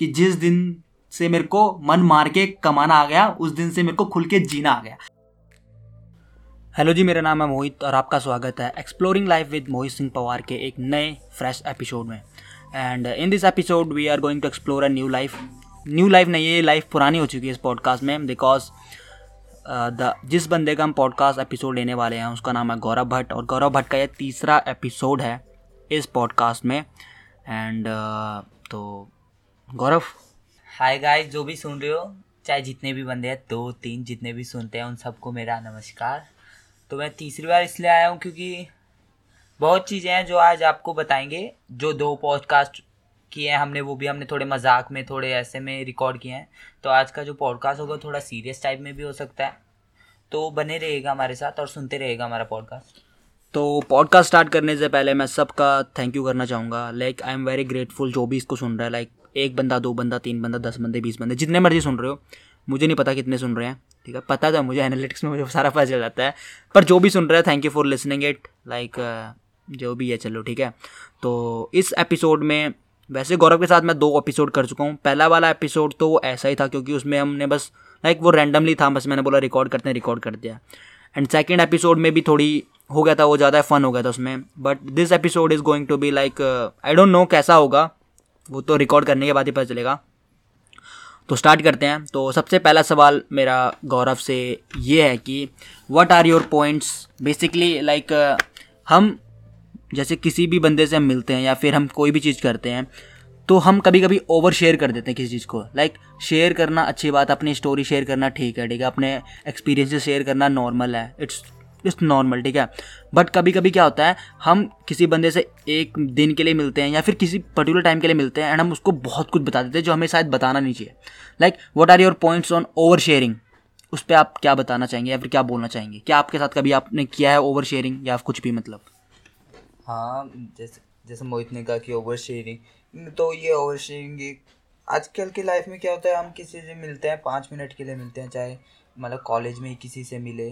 कि जिस दिन से मेरे को मन मार के कमाना आ गया उस दिन से मेरे को खुल के जीना आ गया। हेलो जी मेरा नाम है मोहित और आपका स्वागत है exploring life with Mohit Singh Pawar के एक नए फ्रेश एपिसोड में। And in this episode we are going to explore a new life new life नहीं ये लाइफ पुरानी हो चुकी है इस पॉडकास्ट में बिकॉज़ द जिस बंदे का हम पॉडकास्ट एपिसोड लेने वाले हैं उसका नाम है गौरव भट्ट और गौरव भट्ट का यह तीसरा एपिसोड है इस पॉडकास्ट में। एंड uh, तो गौरव। हाय गाइस जो भी सुन रहे हो चाहे जितने भी बंदे हैं दो तीन जितने भी सुनते हैं उन सबको मेरा नमस्कार। तो मैं तीसरी बार इसलिए आया हूँ क्योंकि बहुत चीज़ें हैं जो आज आपको बताएँगे। जो दो पॉडकास्ट किए हैं हमने वो भी हमने थोड़े मज़ाक में थोड़े ऐसे में रिकॉर्ड किए हैं। तो आज का जो पॉडकास्ट होगा थोड़ा सीरियस टाइप में भी हो सकता है। तो बने रहेगा हमारे साथ और सुनते रहेगा हमारा पॉडकास्ट तो पॉडकास्ट स्टार्ट करने से पहले मैं सबका थैंक यू करना चाहूँगा। Like I am very grateful जो भी इसको सुन रहा है। लाइक एक बंदा, दो बंदा, तीन बंदा, दस बंदे, बीस बंदे, जितने मर्ज़ी सुन रहे हो। मुझे नहीं पता कितने सुन रहे हैं, ठीक है? पता था मुझे एनालिटिक्स में, मुझे सारा पता चल जाता है। पर जो भी सुन रहे हैं thank you for listening it like जो भी है, चलो, ठीक है? तो इस एपिसोड में, वैसे गौरव के साथ मैं दो एपिसोड कर चुका हूँ। पहला वाला एपिसोड तो ऐसा ही था, क्योंकि उसमें हमने बस लाइक वो रैंडमली था, बस मैंने बोला रिकॉर्ड करते हैं रिकॉर्ड कर दिया। एंड सेकेंड एपिसोड में भी थोड़ी हो गया था, वो ज़्यादा फन हो गया था उसमें। But this episode is going to be like I don't know कैसा होगा। वो तो रिकॉर्ड करने के बाद ही पता चलेगा। तो स्टार्ट करते हैं। तो सबसे पहला सवाल मेरा गौरव से ये है कि what are your points basically like हम जैसे किसी भी बंदे से हम मिलते हैं या फिर हम कोई भी चीज़ करते हैं तो हम कभी कभी ओवर शेयर कर देते हैं किसी चीज़ को। लाइक like, शेयर करना अच्छी बात अपनी स्टोरी शेयर करना ठीक है ठीक है? अपने एक्सपीरियंसेस शेयर करना नॉर्मल है। इट्स इट्स नॉर्मल, ठीक है? बट कभी कभी क्या होता है, हम किसी बंदे से एक दिन के लिए मिलते हैं या फिर किसी पर्टिकुलर टाइम के लिए मिलते हैं एंड हम उसको बहुत कुछ बता देते हैं जो हमें शायद बताना नहीं चाहिए। Like what are your points on over sharing उस पर आप क्या बताना चाहेंगे या फिर क्या बोलना चाहेंगे? क्या आपके साथ कभी आपने किया है ओवर शेयरिंग या कुछ भी मतलब? हाँ जैसे जैसे मोहित ने कहा कि ओवर शेयरिंग तो ये ओवर शेयरिंग आजकल की लाइफ में क्या होता है, हम किसी से मिलते हैं, पाँच मिनट के लिए मिलते हैं, चाहे मतलब कॉलेज में ही किसी से मिले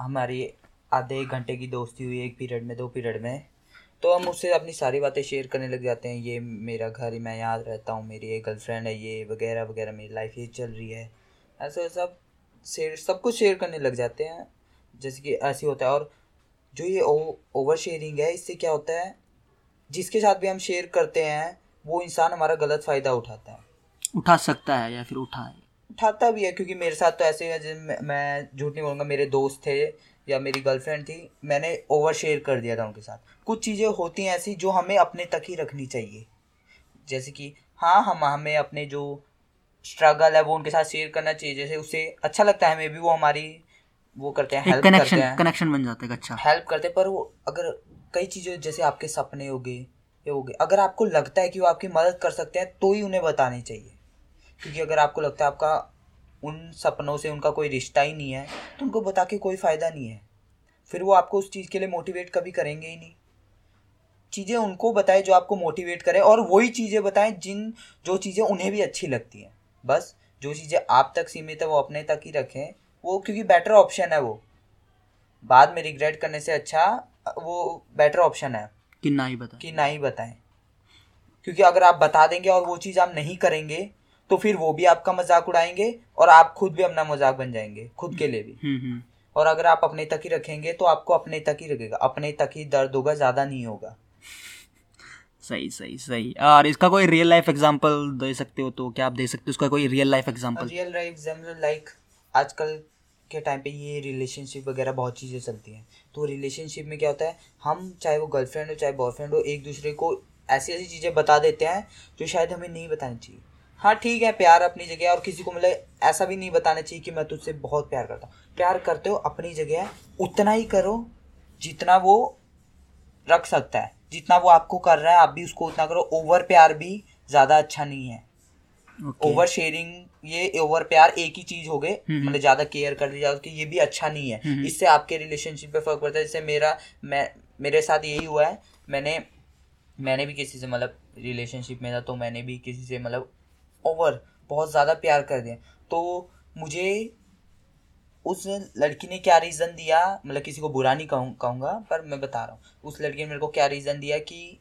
हमारी आधे एक घंटे की दोस्ती हुई एक पीरियड में, दो पीरियड में। तो हम उससे अपनी सारी बातें शेयर करने लग जाते हैं। ये मेरा घर, मैं यहाँ रहता हूँ, मेरी एक गर्लफ्रेंड है, ये वगैरह वगैरह, मेरी लाइफ ये चल रही है। ऐसे सब शेयर, सब कुछ शेयर करने लग जाते हैं। जैसे कि ऐसे होता है। और जो ये ओवर शेयरिंग है, इससे क्या होता है? जिसके साथ भी हम शेयर करते हैं, वो इंसान हमारा गलत फ़ायदा उठाता है। उठा सकता है या फिर उठाए। उठाता भी है क्योंकि मेरे साथ तो ऐसे है मैं झूठ नहीं बोलूँगा मेरे दोस्त थे या मेरी गर्लफ्रेंड थी मैंने ओवर शेयर कर दिया था उनके साथ। कुछ चीज़ें होती हैं ऐसी जो हमें अपने तक ही रखनी चाहिए। जैसे कि हाँ हम हमें अपने जो स्ट्रगल है वो उनके साथ शेयर करना चाहिए। जैसे उससे अच्छा लगता है हमें भी वो हमारी वो करते हैं हेल्प करते हैं। कनेक्शन बन जाता है अच्छा। हेल्प करते हैं पर वो अगर कई चीज़ें जैसे आपके सपने हो गए ये हो गए अगर आपको लगता है कि वो आपकी मदद कर सकते हैं तो ही उन्हें बतानी चाहिए। क्योंकि अगर आपको लगता है आपका उन सपनों से उनका कोई रिश्ता ही नहीं है तो उनको बता के कोई फ़ायदा नहीं है। फिर वो आपको उस चीज़ के लिए मोटिवेट कभी करेंगे ही नहीं। चीज़ें उनको बताएँ जो आपको मोटिवेट करें और वही चीज़ें बताएँ जिन जो चीज़ें उन्हें भी अच्छी लगती हैं। बस जो चीज़ें आप तक सीमित है वो अपने तक ही रखें। वो क्योंकि बेटर ऑप्शन है वो। बाद में रिग्रेट करने से अच्छा वो बेटर ऑप्शन है। कि ना ही बताएँ। कि ना ही बताएँ। क्योंकि अगर आप बता देंगे और वो चीज़ आप नहीं करेंगे तो फिर वो भी आपका मज़ाक उड़ाएँगे और आप खुद भी अपना मज़ाक बन जाएँगे खुद के लिए भी। हम्म, हम्म। और अगर आप अपने तक ही रखेंगे तो आपको अपने तक ही रखेगा। अपने तक ही दर्द होगा ज़्यादा नहीं होगा। सही सही सही। और इसका कोई रियल लाइफ एग्जांपल दे सकते हो तो क्या आप दे सकते हो? उसका कोई real life example real life example like आजकल के टाइम पे ये रिलेशनशिप वगैरह बहुत चीज़ें चलती हैं। तो रिलेशनशिप में क्या होता है हम चाहे वो गर्लफ्रेंड हो चाहे बॉयफ्रेंड हो एक दूसरे को ऐसी ऐसी चीज़ें बता देते हैं जो शायद हमें नहीं बतानी चाहिए। हाँ ठीक है प्यार अपनी जगह और किसी को मतलब ऐसा भी नहीं बताना चाहिए कि मैं तुझसे बहुत प्यार करता हूँ। प्यार करते हो अपनी जगह उतना ही करो जितना वो रख सकता है जितना वो आपको कर रहा है आप भी उसको उतना करो। ओवर प्यार भी ज़्यादा अच्छा नहीं है। Over okay. शेयरिंग ये ओवर प्यार एक ही चीज़ हो गए हम्म, हम्म। मतलब ज़्यादा केयर कर दिया कि ये भी अच्छा नहीं है। हम्म, इससे आपके रिलेशनशिप पे फ़र्क पड़ता है। जैसे मेरा मैं मेरे साथ यही हुआ है। मैंने मैंने भी किसी से मतलब रिलेशनशिप में था तो मैंने भी किसी से मतलब ओवर बहुत ज़्यादा प्यार कर दिया। तो मुझे उस लड़की ने क्या रीज़न दिया? मतलब किसी को बुरा नहीं कहूँ कहूँगा पर मैं बता रहा हूँ। उस लड़की ने मेरे को क्या रीज़न दिया कि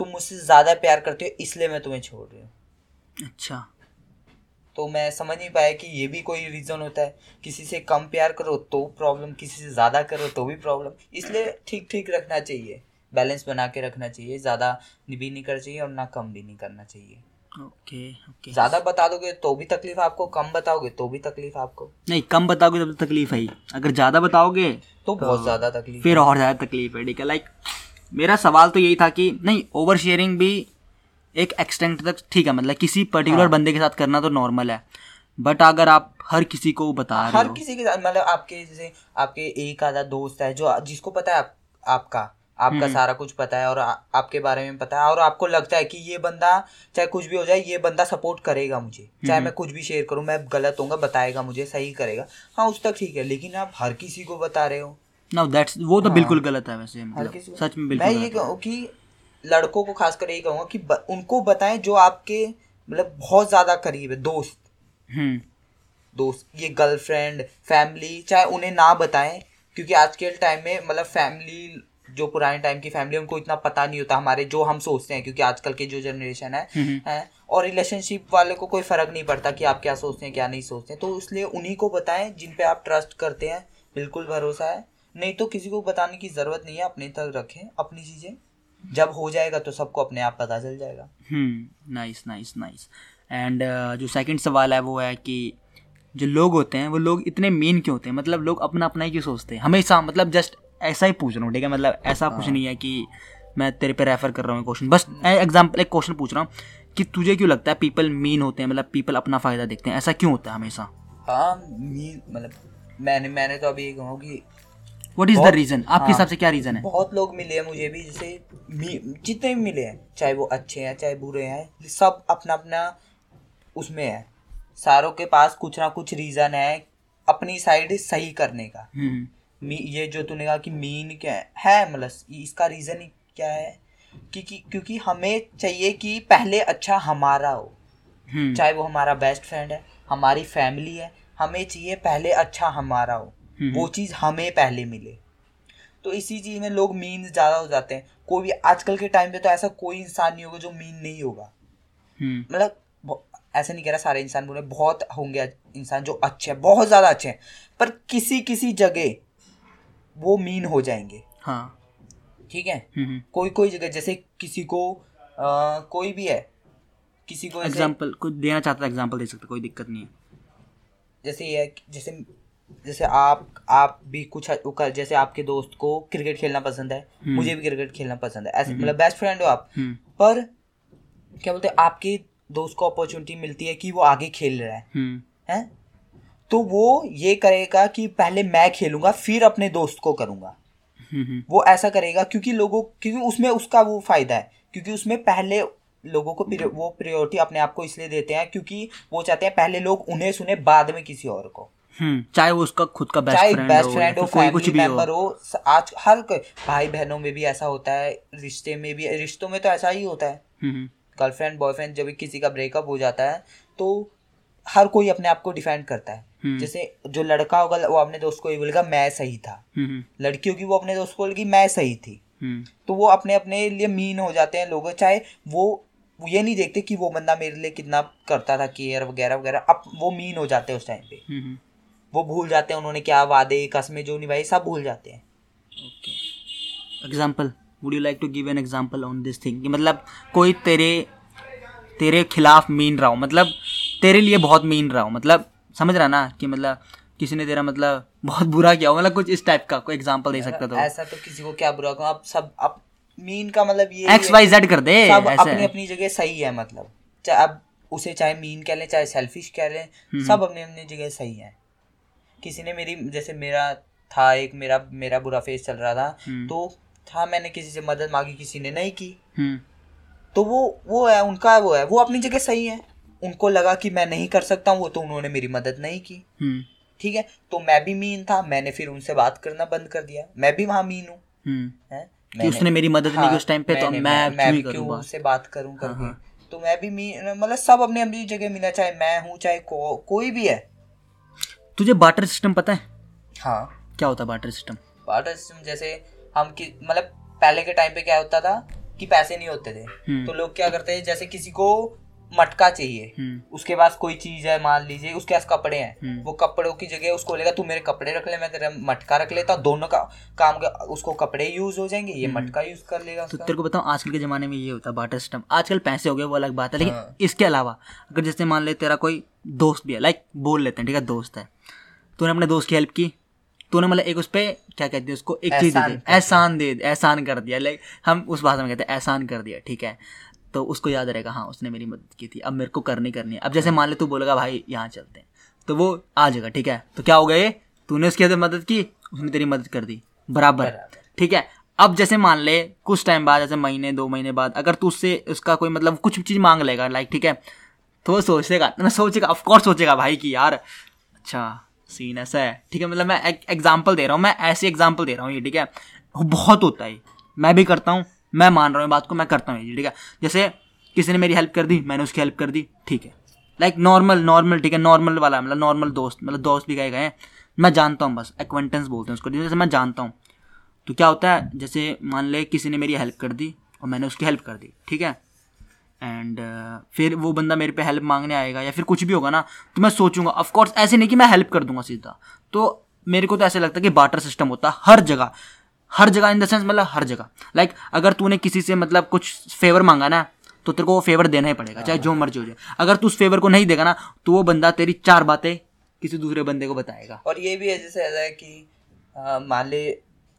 तुम मुझसे ज़्यादा प्यार करते हो इसलिए मैं तुम्हें छोड़ रही हूँ। अच्छा। तो मैं समझ नहीं पाया कि ये भी कोई रीज़न होता है। किसी से कम प्यार करो तो प्रॉब्लम किसी से ज़्यादा करो तो भी प्रॉब्लम इसलिए ठीक ठीक रखना चाहिए। बैलेंस बना के रखना चाहिए ज़्यादा भी नहीं करना चाहिए और ना कम भी नहीं करना चाहिए। Okay okay. ज़्यादा बता दोगे तो भी तकलीफ़ आपको कम बताओगे तो भी तकलीफ़ आपको? नहीं कम बताओगे तब तो तकलीफ़ है ही। अगर ज़्यादा बताओगे तो बहुत ज़्यादा तकलीफ़ फिर और ज़्यादा तकलीफ़ है ठीक है? लाइक मेरा सवाल तो यही था कि नहीं ओवर शेयरिंग भी एक एक्सटेंट तक ठीक है मतलब किसी पर्टिकुलर हाँ। बंदे के साथ करना तो नॉर्मल है। बट अगर आप हर किसी को बता रहे हर हो। किसी के साथ मतलब आपके जैसे आपके एक आधा दोस्त है जो जिसको पता है आप, आपका आपका हम्म। सारा कुछ पता है और आ, आपके बारे में पता है और आपको लगता है कि ये बंदा चाहे कुछ भी हो जाए ये बंदा सपोर्ट करेगा मुझे चाहे हम्म। मैं कुछ भी शेयर करूँ मैं गलत होऊँगा बताएगा मुझे सही करेगा हाँ उस तक ठीक है लेकिन आप हर किसी को बता रहे हो नो दैट्स वो तो हाँ। बिल्कुल गलत है वैसे मतलब सच में मैं ये कहूँ कि लड़कों को खासकर यही कहूँगा कि ब, उनको बताएँ जो आपके मतलब बहुत ज़्यादा करीब है दोस्त हम्म दोस्त ये गर्लफ्रेंड फैमिली चाहे उन्हें ना बताएँ क्योंकि आज के टाइम में मतलब फैमिली जो पुराने टाइम की फैमिली उनको इतना पता नहीं होता हमारे जो हम सोचते हैं क्योंकि आजकल के जो जनरेशन है हम्म। है और रिलेशनशिप वाले को कोई फ़र्क नहीं पड़ता कि आप क्या सोचते हैं क्या नहीं सोचते हैं। तो इसलिए उन्हीं को बताएँ जिन पे आप ट्रस्ट करते हैं। बिल्कुल भरोसा है। नहीं तो किसी को बताने की ज़रूरत नहीं है अपने तक रखें अपनी चीज़ें। जब हो जाएगा तो सबको अपने आप पता चल जाएगा। Hmm nice nice nice and जो सेकंड सवाल है वो है कि जो लोग होते हैं वो लोग इतने मेन क्यों होते हैं? मतलब लोग अपना अपना ही क्यों सोचते हैं? हमेशा मतलब जस्ट ऐसा ही पूछ रहा हूँ ठीक है? मतलब ऐसा कुछ नहीं है कि मैं तेरे पे रेफर कर रहा हूँ क्वेश्चन बस एग्ज़ाम्पल एक क्वेश्चन पूछ रहा हूँ कि तुझे क्यों लगता है पीपल मीन होते हैं? मतलब पीपल अपना फ़ायदा देखते हैं। ऐसा क्यों होता है हमेशा? हाँ मीन मतलब मैंने मैंने तो अभी ये कहूँ कि वट इज़ द रीजन आपके हाँ। हिसाब से क्या रीजन है? बहुत लोग मिले हैं मुझे भी जैसे जितने भी मिले हैं चाहे वो अच्छे हैं चाहे बुरे हैं सब अपना अपना उसमें है। सारों के पास कुछ ना कुछ रीजन है अपनी साइड सही करने का। हम्म मी- ये जो तूने कहा कि मीन क्या है, है मतलब इसका रीजन क्या है? क्योंकि क्योंकि हमें चाहिए कि पहले अच्छा हमारा हो। हम्म। चाहे वो हमारा बेस्ट फ्रेंड है हमारी फैमिली है हमें चाहिए पहले अच्छा हमारा हो। हम्म। वो चीज़ हमें पहले मिले। तो इसी चीज़ में लोग मीन ज़्यादा हो जाते हैं। कोई भी आजकल के टाइम पे तो ऐसा कोई इंसान नहीं होगा जो मीन नहीं होगा। हम्म। मतलब ऐसा नहीं कह रहा सारे इंसान बोले बहुत होंगे इंसान जो अच्छे हैं बहुत ज़्यादा अच्छे हैं। पर किसी किसी जगह वो मीन हो जाएँगे। हाँ। ठीक है? हम्म कोई कोई जगह जैसे किसी को आ, कोई भी है किसी को एग्ज़ाम्पल कुछ देना चाहता है एग्ज़ाम्पल दे सकते कोई दिक्कत नहीं है। जैसे ये जैसे जैसे आप आप भी कुछ जैसे आपके दोस्त को क्रिकेट खेलना पसंद है हम्म। मुझे भी क्रिकेट खेलना पसंद है। ऐसे मतलब बेस्ट फ्रेंड हो आप। हम्म। पर क्या बोलते हैं आपके दोस्त को अपॉर्चुनिटी मिलती है कि वो आगे खेल रहा है। हम्म। हैं? तो वो ये करेगा कि पहले मैं खेलूँगा फिर अपने दोस्त को करूँगा। हम्म हम्म। वो ऐसा करेगा क्योंकि लोगों क्योंकि उसमें उसका वो फ़ायदा है क्योंकि उसमें पहले लोगों को वो प्रायोरिटी अपने आप को इसलिए देते हैं क्योंकि वो चाहते हैं पहले लोग उन्हें सुने बाद में किसी और को। हम्म चाहे वो उसका खुद का बेस्ट चाहे फ्रेंड बेस्ट फ्रेंड हो कोई कुछ फैमिली भी हो। हो आज हर भाई बहनों में भी ऐसा होता है रिश्ते में भी रिश्तों में तो ऐसा ही होता है। गर्लफ्रेंड बॉयफ्रेंड जब किसी का ब्रेकअप हो जाता है तो हर कोई अपने आप को डिफेंड करता है। हम्म। जैसे जो लड़का होगा वो अपने दोस्त को ये बोलेगा मैं सही था। हम्म लड़की होगी वो अपने दोस्त को बोलेगी मैं सही थी। हम्म। तो वो अपने अपने लिए मीन हो जाते हैं लोग चाहे वो ये नहीं देखते कि वो बंदा मेरे लिए कितना करता था केयर वगैरह वगैरह। अब वो मीन हो जाते हैं उस टाइम पे। हम्म वो भूल जाते हैं उन्होंने क्या वादे कस्में जो निभाई सब भूल जाते हैं। Example would you like to give an example on this thing मतलब कोई तेरे तेरे खिलाफ मीन रहा हो। मतलब तेरे लिए बहुत मीन रहा हो। मतलब समझ रहा ना कि मतलब किसी ने तेरा मतलब बहुत बुरा किया मतलब कुछ इस टाइप का कोई एग्ज़ाम्पल दे सकता तो। ऐसा तो किसी को क्या बुरा कहूँ? अब सब अब मीन का मतलब ये एक्स वाई जेड कर दे सब अपनी अपनी जगह सही है मतलब। चाहे अब उसे चाहे मीन कह लें चाहे सेल्फिश कह लें सब अपनी अपनी जगह सही है। किसी ने मेरी जैसे मेरा था एक मेरा मेरा बुरा फेस चल रहा था हम्म। तो था मैंने किसी से मदद मांगी किसी ने नहीं की। हम्म। तो वो वो है उनका वो है वो अपनी जगह सही है। उनको लगा कि मैं नहीं कर सकता हूँ वो तो उन्होंने मेरी मदद नहीं की। हम्म। ठीक है? तो मैं भी मीन था मैंने फिर उनसे बात करना बंद कर दिया। मैं भी वहाँ मीन हूँ। हम्म। कि उसने मेरी मदद नहीं की उस टाइम पे तो मैंने- मैं क्यों ही क्यों करूँ बात? उससे बात करूँ हाँ, करके? हाँ। तो मैं भी मी मतलब सब अपनी अपनी जगह मिला चाहे मैं हूँ चाहे को, कोई भी है। तुझे बाटर सिस्टम पता है? हाँ। क्या होता है बाटर सिस्टम बाटर सिस्टम जैसे हम कि मतलब पहले के टाइम पे क्या होता था कि पैसे नहीं होते थे। हम्म। तो लोग क्या करते हैं जैसे किसी को मटका चाहिए। हम्म। उसके पास कोई चीज़ है मान लीजिए उसके पास कपड़े हैं। हम्म। वो कपड़ों की जगह उसको बोलेगा तू मेरे कपड़े रख ले मैं तेरा मटका रख लेता हूँ। दोनों का काम का उसको कपड़े यूज़ हो जाएँगे ये मटका यूज़ कर लेगा तो तेरे को बताऊँ आजकल के ज़माने में ये होता है बाटर सिस्टम आजकल पैसे हो गए वो अलग बात है लेकिन हाँ। इसके अलावा अगर जैसे मान ले तेरा कोई दोस्त भी है लाइक बोल लेते हैं ठीक है दोस्त है। तूने अपने दोस्त की हेल्प की तूने मतलब एक उस पर क्या कहते हैं उसको एक चीज़ दी एहसान दे एहसान कर दिया। लाइक हम उस भाषा में कहते हैं एहसान कर दिया ठीक है। तो उसको याद रहेगा हाँ उसने मेरी मदद की थी। अब मेरे को करनी करनी है। अब जैसे मान ले तू बोलेगा भाई यहाँ चलते हैं। तो वो आ जाएगा ठीक है? तो क्या हो गया ये? तूने उसकी मदद की उसने तेरी मदद कर दी। बराबर। ठीक है? अब जैसे मान ले कुछ टाइम बाद जैसे महीने दो महीने बाद अगर तू उससे उसका कोई मतलब कुछ चीज़ मांग लेगा लाइक ठीक है? तो वो सोचेगा ना सोचेगा ऑफकोर्स सोचेगा भाई कि यार अच्छा सीन ऐसा है। ठीक है? मतलब मैं एक एग्ज़ाम्पल दे रहा हूँ मैं ऐसी एग्ज़ाम्पल दे रहा हूँ ये ठीक है? बहुत होता है। मैं भी करता हूँ मैं मान रहा हूँ बात को मैं करता हूँ ठीक है? जैसे किसी ने मेरी हेल्प कर दी मैंने उसकी हेल्प कर दी ठीक है। लाइक नॉर्मल नॉर्मल ठीक है नॉर्मल वाला मतलब नॉर्मल दोस्त मतलब दोस्त भी गए गए हैं। मैं जानता हूँ बस एक्वेंटेंस बोलते हैं उसको जैसे मैं जानता हूँ। तो क्या होता है जैसे मान ले किसी ने मेरी हेल्प कर दी और मैंने उसकी हेल्प कर दी ठीक है? एंड uh, फिर वो बंदा मेरे पे हेल्प मांगने आएगा या फिर कुछ भी होगा ना तो मैं सोचूँगा ऑफ़ कोर्स ऐसे नहीं कि मैं हेल्प कर दूँगा सीधा। तो मेरे को तो ऐसे लगता है कि बाटर सिस्टम होता है हर जगह। हर जगह इन द सेंस मतलब हर जगह। लाइक like, अगर तूने किसी से मतलब कुछ फेवर मांगा ना तो तेरे को वो फेवर देना ही पड़ेगा चाहे जो मर्ज़ी हो जाए। अगर तू उस फेवर को नहीं देगा ना तो वो बंदा तेरी चार बातें किसी दूसरे बंदे को बताएगा। और ये भी है जैसे ऐसा है कि मान ले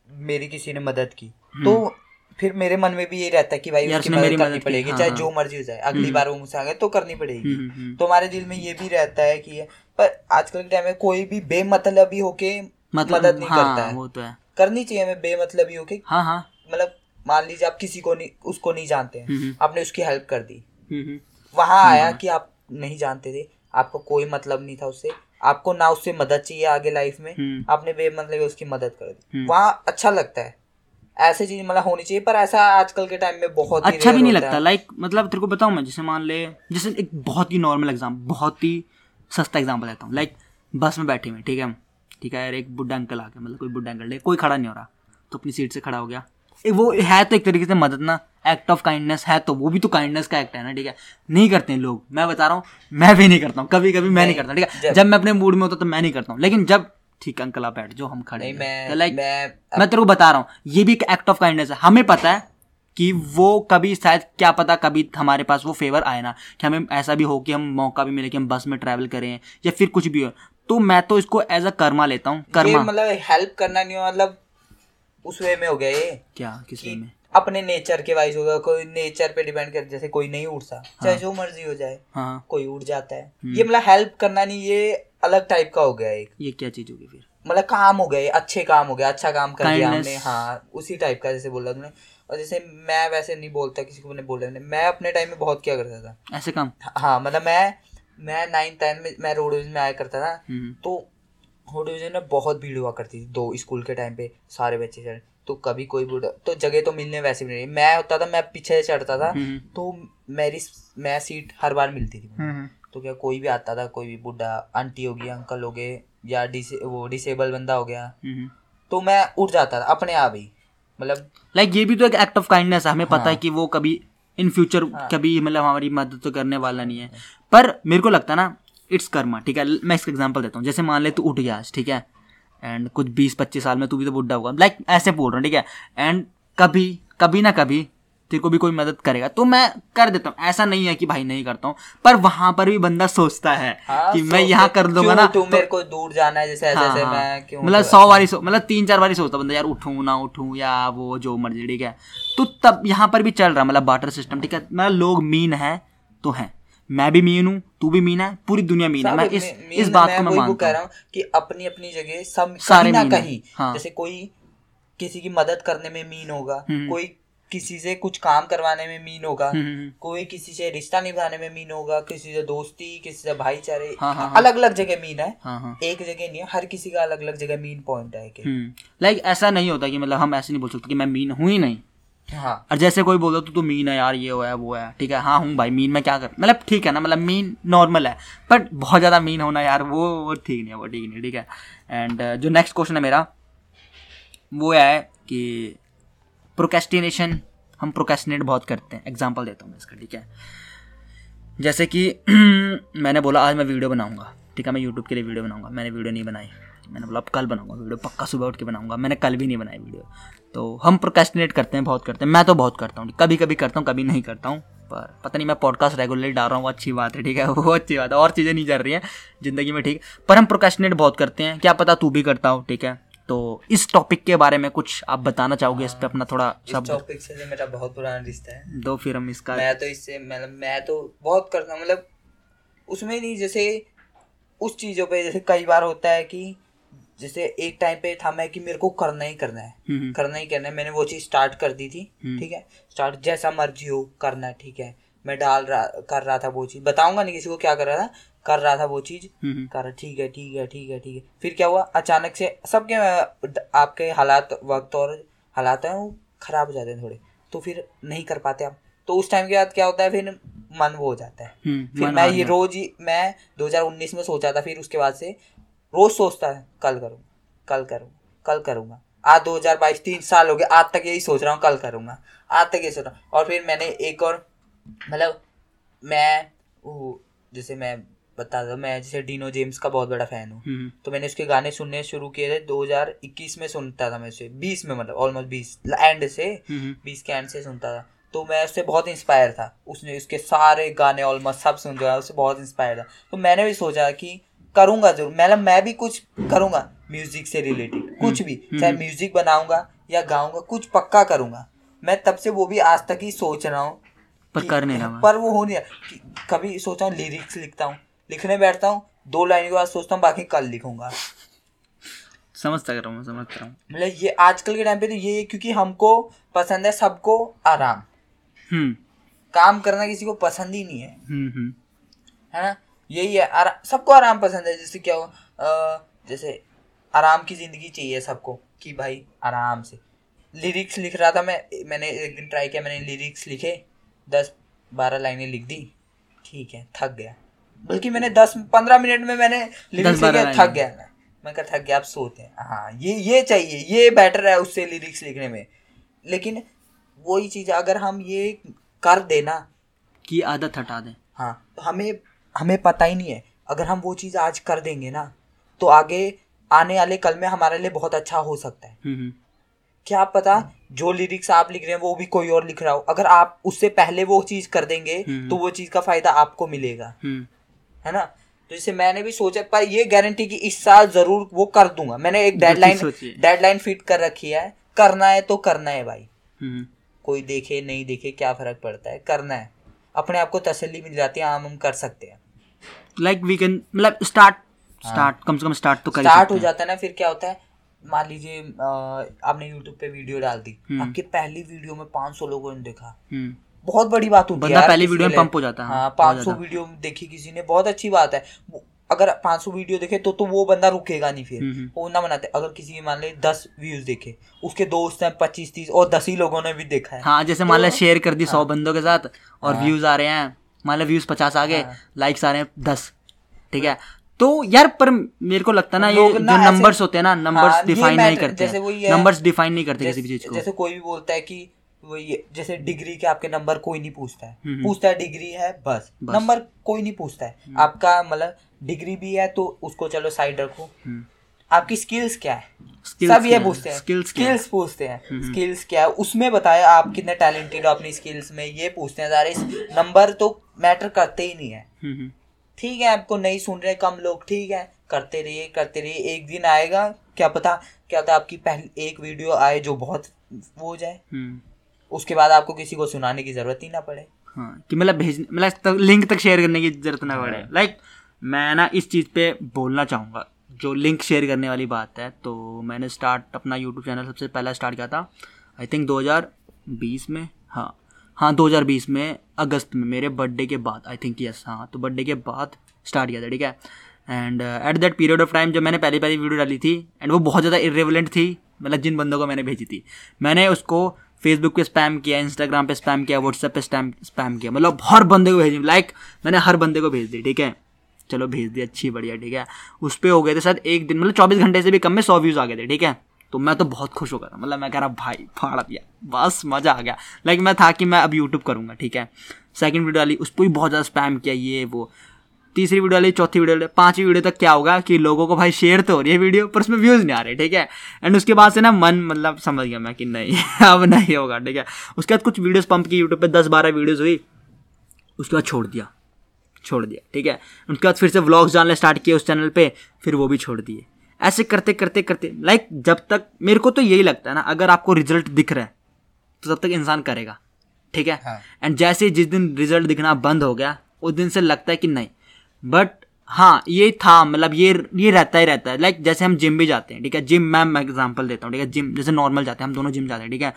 मेरी किसी ने मदद की तो फिर मेरे मन में भी ये रहता है कि भाई हम्म। उसकी मदद करनी पड़ेगी हाँ, चाहे हाँ। जो मर्ज़ी हो जाए अगली बार वो मुझसे आ गए तो करनी पड़ेगी। हम्म, हम्म, तो हमारे दिल में ये भी रहता है कि पर आजकल के टाइम में कोई भी बेमतलबी होके मदद नहीं हाँ, करता है। वो तो है। करनी चाहिए हमें बेमतलबी होके हाँ हाँ। मतलब मान लीजिए आप किसी को नहीं उसको नहीं जानते हैं। हम्म, आपने उसकी हेल्प कर दी। हम्म, हम्म, वहाँ आया कि आप नहीं जानते थे आपको कोई मतलब नहीं था उससे। आपको ना उससे मदद चाहिए आगे लाइफ में। हम्म। आपने बेमतलब उसकी मदद कर दी। वहाँ अच्छा लगता है। ऐसे चीज़ मतलब होनी चाहिए पर ऐसा आजकल के टाइम में बहुत ही अच्छा भी नहीं लगता। है। लाइक मतलब तेरे को बताऊँ मैं जैसे मान ले जैसे एक बहुत ही नॉर्मल एग्ज़ाम बहुत ही सस्ता एग्ज़ाम्पल लेता हूँ। लाइक बस में बैठे हुए ठीक है? हम ठीक है यार एक बुढ़ा अंकल आ गया मतलब कोई बुढ़ा अंकल कोई खड़ा नहीं हो रहा तो अपनी सीट से खड़ा हो गया। ए, वो है तो एक तरीके से मदद ना एक्ट ऑफ़ काइंडनेस है तो वो भी तो काइंडनेस का एक्ट है ना ठीक है? नहीं करते हैं लोग मैं बता रहा हूँ मैं भी नहीं करता हूँ कभी कभी मैं नहीं करता ठीक है? जब- मैं अपने मूड में होता तो मैं नहीं करता हूँ लेकिन जब ठीक अंकल आप बैठ जो हम खड़े हैं। मैं तो लाइक मैं मैं तेरे को बता रहा हूँ ये भी एक एक्ट ऑफ़ काइंडनेस है। हमें पता है कि वो कभी शायद क्या पता कभी हमारे पास वो फेवर आए ना कि हमें ऐसा भी हो कि हम मौका भी मिले कि हम बस में ट्रैवल करें या फिर कुछ भी हो। तो मैं तो इसको एज अ कर्मा लेता हूँ कर्मा मतलब हेल्प करना नहीं हो मतलब उस वे में हो गया ये। क्या? किस वे में? अपने नेचर के वाइज होगा कोई नेचर पे डिपेंड कर जैसे कोई नहीं उड़ता चाहे जो मर्ज़ी हो जाए हाँ। कोई उड़ जाता है। हम्म। ये मतलब हेल्प करना नहीं ये अलग टाइप का हो गया एक। ये क्या चीज़ होगी फिर? मतलब काम हो गए अच्छे काम हो गया अच्छा काम कर दिया हमने हाँ उसी टाइप का जैसे बोला तुमने। और जैसे मैं वैसे नहीं बोलता किसी को मैंने बोला नहीं। मैं अपने टाइम में बहुत क्या करता था। ऐसे काम? हाँ मतलब मैं मैं नाइन टेन में मैं रोड में आया करता था हम्म, तो रोड में बहुत भीड़ हुआ करती थी दो स्कूल के टाइम पे सारे बच्चे चढ़े तो कभी कोई बूढ़ा तो जगह तो मिलने वैसे भी नहीं मैं होता था मैं पीछे चढ़ता था हम्म, तो मेरी मैं सीट हर बार मिलती थी। हम्म, तो क्या कोई भी आता था कोई भी बुढ़ा आंटी हो गई अंकल हो गए या डिसे वो डिसेबल बंदा हो गया। तो मैं उठ जाता था अपने आप ही। मतलब लाइक ये भी तो एक एक्ट ऑफ़ काइंडनेस है हमें पता है हाँ। कि वो कभी इन फ्यूचर हाँ। कभी मतलब हमारी मदद तो करने वाला नहीं है। पर मेरे को लगता है ना इट्स कर्मा ठीक है? मैं इसका एग्ज़ाम्पल देता हूँ। जैसे मान ले तू उठ गया ठीक है? एंड कुछ बीस पच्चीस साल में तू भी तो बुढ़ा होगा। लाइक ऐसे बोल रहा हूँ ठीक है? एंड कभी कभी ना कभी तेरे को भी कोई मदद करेगा। तो मैं कर देता हूँ। ऐसा नहीं है कि भाई नहीं करता हूँ पर वहाँ पर भी बंदा सोचता है हाँ, कि मैं यहाँ कर दूँगा ना तो- मेरे को दूर जाना है? जैसे ऐसे हाँ, हाँ। मैं क्यों मतलब सौ बारी सो मतलब तीन चार बारी सोचता बंदा यार उठूं ना उठूं या वो जो मर्ज़ी ठीक है? तो तब यहाँ पर भी चल रहा है मतलब बाटर सिस्टम ठीक है? मतलब लोग मीन है तो है। मैं भी मीन हूँ तू भी मीन है पूरी दुनिया मीन है मैं इस इस बात को मैं मानता कह रहा हूँ कि अपनी अपनी जगह सब सारे ना कहीं हाँ। जैसे कोई किसी की मदद करने में मीन होगा हम्म। कोई किसी से कुछ काम करवाने में मीन होगा हम्म, हम्म, कोई किसी से रिश्ता निभाने में मीन होगा किसी से दोस्ती किसी से भाईचारे हाँ, हाँ, हाँ। अलग अलग जगह मीन है हाँ हाँ एक जगह नहीं है हर किसी का अलग अलग जगह मीन पॉइंट है लाइक ऐसा नहीं होता कि मतलब हम ऐसे नहीं बोल सकते कि मैं मीन हूँ ही नहीं हाँ। और जैसे कोई बोलता तो तू मीन है यार, ये वो है वो है। ठीक है हाँ हूँ भाई मीन में क्या कर मतलब ठीक है ना मतलब मीन नॉर्मल है बट बहुत ज़्यादा मीन होना यार, वो वो ठीक नहीं है, वो ठीक नहीं ठीक है। एंड जो नेक्स्ट क्वेश्चन है मेरा, वो है कि प्रोकेस्टिनेशन हम प्रोकेस्टिनेट बहुत करते हैं। एग्ज़ाम्पल देता हूँ मैं इसका, ठीक है? जैसे कि मैंने बोला, आज मैं वीडियो बनाऊँगा। ठीक है, मैं यूट्यूब के लिए वीडियो बनाऊँगा। मैंने वीडियो नहीं बनाई। मैंने बोला अब कल बनाऊँगा वीडियो पक्का सुबह उठ के बनाऊँगा। मैंने कल भी नहीं बनाई वीडियो। तो हम प्रोकेस्टिनेट करते हैं बहुत करते हैं। मैं तो बहुत करता हूँ कभी कभी करता हूँ कभी नहीं करता हूँ पर पता नहीं मैं पॉडकास्ट रेगुलरली डाल रहा हूँ वो अच्छी बात है ठीक है? वो अच्छी बात है और चीज़ें नहीं चल रही हैं ज़िंदगी में ठीक पर हम प्रोकेस्टिनेट बहुत करते हैं क्या पता तू भी करता हो ठीक है? तो इस टॉपिक के बारे में कुछ आप बताना चाहोगे इस पे अपना थोड़ा इस शब्द टॉपिक से मेरा बहुत पुराना रिश्ता है। दो फिर हम इसका मैं तो इससे मतलब मैं तो बहुत करता हूँ मतलब उसमें नहीं जैसे उस चीज़ों पे जैसे कई बार होता है कि जैसे एक टाइम पे था मैं कि मेरे को करना ही करना है। हम्म, हम्म, करना ही करना है। मैंने वो चीज़ स्टार्ट कर दी थी हम्म। ठीक है? स्टार्ट जैसा मर्ज़ी हो करना है ठीक है? मैं डाल रहा कर रहा था वो चीज़। बताऊँगा नहीं किसी को क्या कर रहा था। कर रहा था वो चीज़। कर ठीक है ठीक है ठीक है ठीक है। फिर क्या हुआ? अचानक से सबके आपके हालात वक्त और हालात हैं वो खराब हो जाते हैं थोड़े। तो फिर नहीं कर पाते आप। तो उस टाइम के बाद क्या होता है? फिर मन वो हो जाता है। फिर मैं ये रोज ही मैं 2019 में सोचा था फिर उसके बाद से रोज सोचता है कल करूँगा कल करूँगा कल करूँगा। आज 2022 तीन साल हो गए आज तक यही सोच रहा हूँ कल करूँगा। आज तक यही सोच रहा हूँ। और फिर मैंने एक और मतलब मैं जैसे मैं बता दो मैं जैसे डीनो जेम्स का बहुत बड़ा फ़ैन हूँ। हम्म, तो मैंने उसके गाने सुनने शुरू किए थे 2021 में सुनता था मैं उसे 20 में मतलब ऑलमोस्ट 20 एंड से हम्म, हम्म, बीस के एंड से सुनता था। तो मैं उससे बहुत इंस्पायर था। उसने उसके सारे गाने ऑलमोस्ट सब सुन रहा उससे बहुत इंस्पायर था। तो मैंने भी सोचा कि करूँगा ज़रूर। मतलब मैं भी कुछ करूँगा म्यूज़िक से रिलेटेड कुछ भी चाहे म्यूज़िक बनाऊँगा या गाऊँगा कुछ पक्का करूँगा। मैं तब से वो भी आज तक ही सोच रहा हूँ पर कर नहीं रहा। पर वो हो नहीं रहा। कभी सोचा हूँ लिरिक्स लिखता हूँ। लिखने बैठता हूँ दो लाइन के बाद सोचता हूँ बाकी कल लिखूँगा। समझ तक रहा हूँ समझ रहा हूँ। मतलब ये आजकल के टाइम पे तो ये क्योंकि हमको पसंद है सबको आराम। हम्म। काम करना किसी को पसंद ही नहीं है। हम्म हम्म। है ना? यही है आरा, सबको आराम पसंद है जैसे क्या हो जैसे आराम की ज़िंदगी चाहिए सबको कि भाई आराम से। लिरिक्स लिख रहा था मैं मैंने एक दिन ट्राई किया मैंने लिरिक्स लिखे दस बारह लाइनें लिख दी ठीक है थक गया। बल्कि मैंने दस पंद्रह मिनट में मैंने लिरिक्स 10-12 लिखे थक गया मैं। मैं कहा थक गया आप सोते हैं। हाँ ये ये चाहिए ये बेटर है उससे लिरिक्स लिखने में। लेकिन वही चीज़ अगर हम ये कर देना की आदत हटा दें। हाँ तो हमें हमें पता ही नहीं है। अगर हम वो चीज़ आज कर देंगे ना तो आगे आने वाले कल में हमारे लिए बहुत अच्छा हो सकता है। हम्म हम्म। क्या पता जो लिरिक्स आप लिख रहे हैं वो भी कोई और लिख रहा हो। अगर आप उससे पहले वो चीज़ कर देंगे हम्म। तो वो चीज़ का फ़ायदा आपको मिलेगा। है ना? तो जैसे मैंने भी सोचा पर ये गारंटी कि इस साल ज़रूर वो कर दूँगा। मैंने एक डेडलाइन। डेडलाइन फिट कर रखी है। करना है तो करना है भाई। कोई देखे नहीं देखे क्या फ़र्क पड़ता है? करना है। अपने आप को तसल्ली मिल जाती है हाँ हम कर सकते हैं। लाइक वी कैन मतलब स्टार्ट स्टार्ट कम से कम स्टार्ट तो कर स्टार्ट हो जाता है ना फिर क्या होता है मान लीजिए आपने यूट्यूब पे वीडियो डाल दी हम्म। आपकी पहली वीडियो में 500 लोगों ने देखा। हम्म। बहुत बड़ी बात होती है बंदा पहली वीडियो में पंप हो जाता है, हाँ, हाँ बहुत 500 वीडियो देखी किसी ने बहुत अच्छी बात है। अगर 500 वीडियो देखे तो तो वो बंदा रुकेगा नहीं फिर। वो ना बनाते अगर किसी ने मान ले 10 व्यूज़ देखे उसके दोस्त हैं 25 30 और 10 ही लोगों ने भी देखा है। हाँ जैसे मान लो तो- शेयर कर दी सौ बंदों के साथ और हाँ। व्यूज़ आ रहे हैं। मान लो व्यूज़ पचास आ गए हाँ। लाइक्स आ रहे हैं दस ठीक है तो यार पर मेरे को लगता ना ये जो नंबर्स होते हैं ना हाँ, नंबर्स डिफाइन नहीं करते जैसे नंबर्स डिफाइन नहीं करते किसी भी चीज़ को जैसे कोई भी बोलता है कि वो ये जैसे डिग्री के आपके नंबर कोई नहीं पूछता है हम्म। पूछता है डिग्री है बस बस। नंबर कोई नहीं पूछता है आपका मतलब डिग्री भी है तो उसको चलो साइड रखो हम्म। आपकी स्किल्स क्या है? Skills सब ये पूछते हैं। स्किल्स पूछते हैं। स्किल्स क्या है? उसमें बताया आप कितने टैलेंटेड हो अपनी स्किल्स में। ये पूछते हैं सारे नंबर तो मैटर करते ही नहीं है। हम्म, हम्म। ठीक है आपको नहीं सुन रहे कम लोग। ठीक है करते रहिए करते रहिए। एक दिन आएगा क्या पता क्या पता आपकी पहली एक वीडियो आए जो बहुत वो हो जाए। हम्म। उसके बाद आपको किसी को सुनाने की ज़रूरत ही ना पड़े। हाँ कि मतलब भेजने मतलब लिंक तक शेयर करने की ज़रूरत ना पड़े। लाइक मैं ना इस चीज़ पे बोलना चाहूँगा। जो लिंक शेयर करने वाली बात है तो मैंने स्टार्ट अपना यूट्यूब चैनल सबसे पहला स्टार्ट किया था आई थिंक 2020 में हाँ हाँ 2020 में, अगस्त में, मेरे बर्थडे के बाद आई थिंक यस हाँ तो बर्थडे के बाद स्टार्ट किया था, ठीक है? And at that period of time जब मैंने पहली पहली वीडियो डाली थी एंड वो बहुत ज़्यादा इरेवलेंट थी मतलब जिन बंदों को मैंने भेजी थी, मैंने उसको फेसबुक पे स्पैम किया इंस्टाग्राम पे स्पैम किया व्हाट्सएप पे स्पैम स्पैम किया मतलब हर बंदे को भेजी लाइक मैंने हर बंदे को भेज दी, ठीक है? चलो भेज दिया, अच्छी, बढ़िया, ठीक है। उस पर हो गए थे शायद एक दिन मतलब चौबीस घंटे से भी कम में सौ व्यूज़ आ गए थे, ठीक है। तो मैं तो बहुत खुश हो गया था मतलब मैं कह रहा, भाई, फाड़ दिया, बस मज़ा आ गया। लाइक मैं था कि मैं अब यूट्यूब करूँगा, ठीक है। सेकंड वीडियो डाली उस पर भी बहुत ज़्यादा स्पैम किया, ये, वो। तीसरी वीडियो डाली चौथी वीडियो डाली पांचवी वीडियो तक क्या होगा कि लोगों को भाई शेयर तो हो रही है वीडियो पर उसमें व्यूज़ नहीं आ रहे, ठीक है। एंड उसके बाद से ना मन मतलब समझ गया मैं कि नहीं, अब नहीं होगा, ठीक है। उसके बाद कुछ वीडियोस पंप की यूट्यूब पे दस बारह वीडियोस हुई, उसके बाद छोड़ दिया। छोड़ दिया ठीक है? उनके बाद फिर से व्लॉग्स डालने स्टार्ट किए उस चैनल पे फिर वो भी छोड़ दिए। ऐसे करते करते करते लाइक जब तक मेरे को तो यही लगता है ना अगर आपको रिज़ल्ट दिख रहा है तो तब तक इंसान करेगा ठीक है? हाँ। एंड जैसे जिस दिन रिज़ल्ट दिखना बंद हो गया उस दिन से लगता है कि नहीं। बट हाँ ये था मतलब ये ये रहता ही रहता है। लाइक जैसे हम जिम भी जाते हैं ठीक है? जिम मैं मैं एग्जांपल देता हूँ ठीक है? जिम जैसे नॉर्मल जाते हैं हम दोनों जिम जाते हैं ठीक है?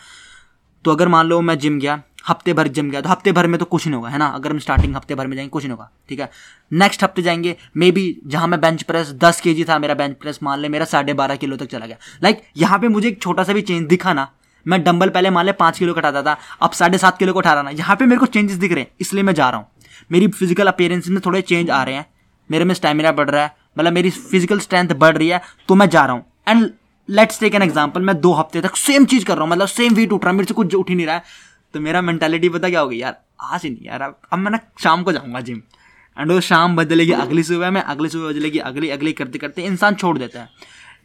तो अगर मान लो मैं जिम गया हफ़्ते भर जम गया तो हफ़्ते भर में तो कुछ नहीं होगा है ना? अगर हम स्टार्टिंग हफ़्ते भर में जाएँगे कुछ नहीं होगा ठीक है? नेक्स्ट हफ़्ते जाएँगे मे बी जहाँ मैं बेंच प्रेस दस के था मेरा बेंच प्रेस मान ले मेरा साढ़े बारह किलो तक चला गया। लाइक like, यहाँ पे मुझे एक छोटा सा भी चेंज दिखा ना मैं डंबल पहले मान ले पाँच किलो कटाता था अब साढ़े सात किलो को उठा रहा ना यहाँ पे मेरे को चेंजेस दिख रहे हैं इसलिए मैं जा रहा हूँ। मेरी फ़िज़िकल अपेयरेंस में थोड़े चेंज आ रहे हैं मेरे में स्टेमिना बढ़ रहा है मतलब मेरी फ़िज़िकल स्ट्रेंथ बढ़ रही है तो मैं जा रहा हूँ। And let's take an example मैं दो हफ़्ते तक सेम चीज़ कर रहा हूँ मतलब सेम वेट उठ रहा है मेरे से कुछ उठ ही नहीं रहा है। तो मेरा मेंटालिटी पता क्या होगी यार आज ही नहीं यार अब अब मैं ना शाम को जाऊँगा जिम एंड वो शाम बदलेगी अगली सुबह में अगली सुबह बदलेगी अगली अगली करते करते इंसान छोड़ देता है।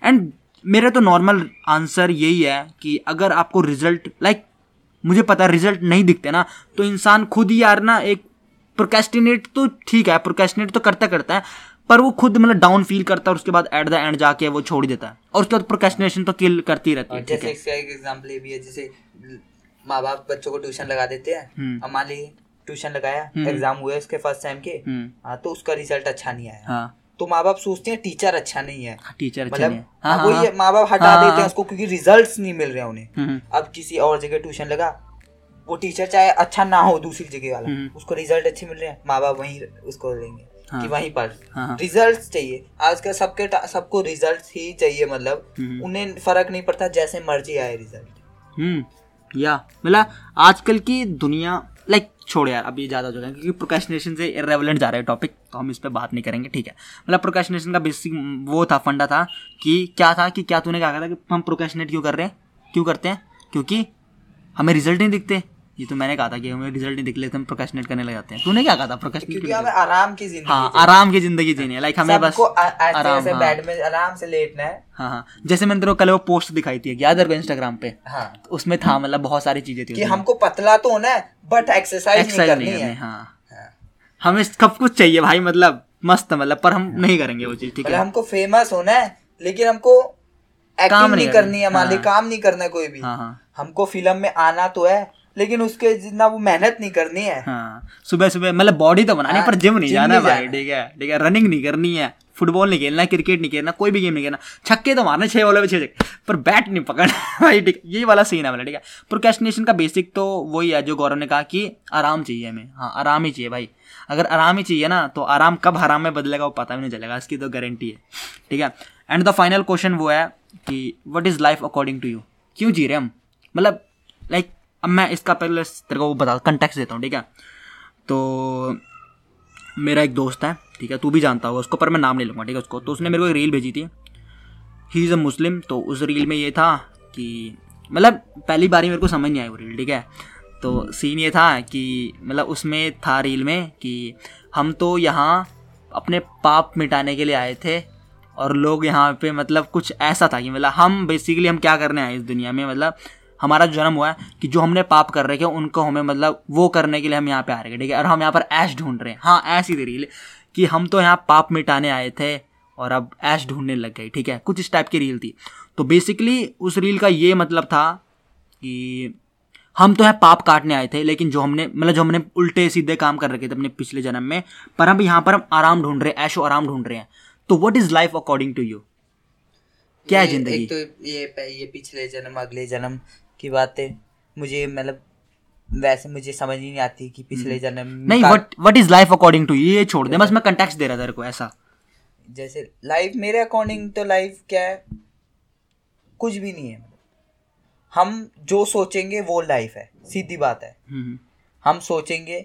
एंड मेरा तो नॉर्मल आंसर यही है कि अगर आपको रिज़ल्ट लाइक मुझे पता है रिज़ल्ट नहीं दिखते ना तो इंसान खुद ही यार ना एक प्रोकेस्टिनेट तो ठीक है प्रोकेस्टिनेट तो करता करता है पर वो खुद मतलब डाउन फील करता है और उसके बाद एट द एंड जाके वो छोड़ देता है। और उसके बाद प्रोकेस्टिनेशन तो किल करती रहती है जैसे है। इसका एक एग्जांपल ये भी है जैसे माँ बाप बच्चों को ट्यूशन लगा देते हैं। हम्म। अब मान लीजिए ट्यूशन लगाया हम्म। एग्ज़ाम हुए उसके फ़र्स्ट टाइम के। हम्म। हाँ तो उसका रिज़ल्ट अच्छा नहीं आया। हाँ। तो माँ बाप सोचते हैं टीचर अच्छा नहीं है। टीचर अच्छा मतलब है हाँ। हाँ, वो हाँ ये माँ बाप हटा हाँ, देते हाँ। हैं। उसको क्योंकि रिजल्ट्स नहीं मिल रहे हैं उन्हें। हम्म, अब किसी और जगह ट्यूशन लगा वो टीचर चाहे अच्छा ना हो दूसरी जगह वाला हम्म। उसको रिज़ल्ट अच्छे मिल रहे हैं। माँ बाप वहीं उसको देंगे हाँ। कि वहीं पढ़ हाँ, हाँ। रिज़ल्ट चाहिए। आजकल सबके सबको रिज़ल्ट ही चाहिए मतलब। हम्म। उन्हें फ़र्क नहीं पड़ता जैसे मर्ज़ी आए रिज़ल्ट हम्म। या मतलब आजकल की दुनिया लाइक छोड़ यार अभी ज़्यादा जो है, क्योंकि प्रोकेशनेशन से इरेवलेंट जा रहे हैं टॉपिक तो हम इस पर बात नहीं करेंगे, ठीक है? मतलब प्रोकेशनेशन का बेसिक वो था फंडा था कि क्या था कि क्या तूने कहा था कि हम प्रोकेशनेट क्यों कर रहे हैं? क्यों करते हैं? क्योंकि हमें रिज़ल्ट नहीं दिखते। ये तो मैंने कहा था कि हमें रिज़ल्ट नहीं दिख लेते हम प्रोकेशनेट करने लग जाते हैं। तूने क्या कहा था? प्रोकेशनेट क्योंकि हमें आराम की ज़िंदगी हाँ आराम की ज़िंदगी जीनी है लाइक हमें बस आराम ऐसे हाँ। बेड में आराम से लेटना है। हाँ हाँ। जैसे मैंने तेरे को कल वो पोस्ट दिखाई थी याद है इंस्टाग्राम पे? हाँ। उसमें था मतलब बहुत सारी चीज़ें थी कि हमको पतला तो होना है बट एक्सरसाइज नहीं करनी है। हाँ। हाँ। हमें सब कुछ चाहिए भाई मतलब मस्त मतलब पर हम नहीं करेंगे वो चीज़ ठीक मतलब है हमको फ़ेमस होना है लेकिन हमको काम नहीं करनी है ली हाँ। काम नहीं करना है कोई भी। हमको फ़िल्म में आना तो है लेकिन उसके जितना वो मेहनत नहीं करनी है। हाँ सुबह सुबह मतलब बॉडी तो बनानी है, पर जिम नहीं जाना भाई ठीक है ठीक है रनिंग नहीं करनी है फुटबॉल नहीं खेलना क्रिकेट नहीं खेलना कोई भी गेम नहीं खेलना छक्के तो मारना छह बॉलों में छक्के पर बैट नहीं पकड़ना भाई ठीक ये वाला सीन है वाला ठीक है। प्रोकेस्टिनेशन का बेसिक तो वही है जो गौरव ने कहा कि आराम चाहिए हमें हाँ आराम ही चाहिए भाई। अगर आराम ही चाहिए ना तो आराम कब हराम में बदलेगा वो पता भी नहीं चलेगा इसकी तो गारंटी है ठीक है। एंड द फाइनल क्वेश्चन वो है कि what is life according to you क्यों जी रहे हम? मतलब लाइक अब मैं इसका पहले तेरे को वो बता कंटेक्स देता हूँ, ठीक है? तो मेरा एक दोस्त है, ठीक है? तू भी जानता होगा उसको, पर मैं नाम नहीं लूँगा, ठीक है उसको? तो उसने मेरे को एक रील भेजी थी। ही इज़ अ मुस्लिम तो उस रील में ये था कि मतलब पहली बारी मेरे को समझ नहीं आई वो रील ठीक है? तो सीन ये था कि मतलब उसमें था रील में कि हम तो यहाँ अपने पाप मिटाने के लिए आए थे और लोग यहाँ पे मतलब कुछ ऐसा था कि मतलब हम बेसिकली हम क्या करने आए इस दुनिया में मतलब हमारा जन्म हुआ है कि जो हमने पाप कर रखे हैं उनको हमें मतलब वो करने के लिए हम यहाँ पे आ रहे हैं ठीक है? और हम यहाँ पर ऐश ढूंढ रहे हैं। हाँ ऐसी थी रील कि हम तो यहाँ पाप मिटाने आए थे और अब ऐश ढूँढने लग गए ठीक है? कुछ इस टाइप की रील थी। तो बेसिकली उस रील का ये मतलब था कि हम तो यहाँ पाप काटने आए थे लेकिन जो हमने मतलब जो हमने उल्टे सीधे काम कर रखे थे अपने पिछले जन्म में पर हम यहाँ पर हम आराम ढूंढ रहे हैं ऐशो आराम ढूंढ रहे हैं। तो what is life according to you क्या है ज़िंदगी? तो ये ये पिछले जन्म अगले जन्म की बातें मुझे मतलब वैसे मुझे समझ ही नहीं आती कि पिछले जन्म हम्म। नहीं what what is life according to ये छोड़ दे बस मैं कंटेक्स्ट दे रहा था तेरे को ऐसा। जैसे लाइफ मेरे अकॉर्डिंग तो लाइफ क्या है? कुछ भी नहीं है। हम जो सोचेंगे वो लाइफ है सीधी बात है। हम्म, हम सोचेंगे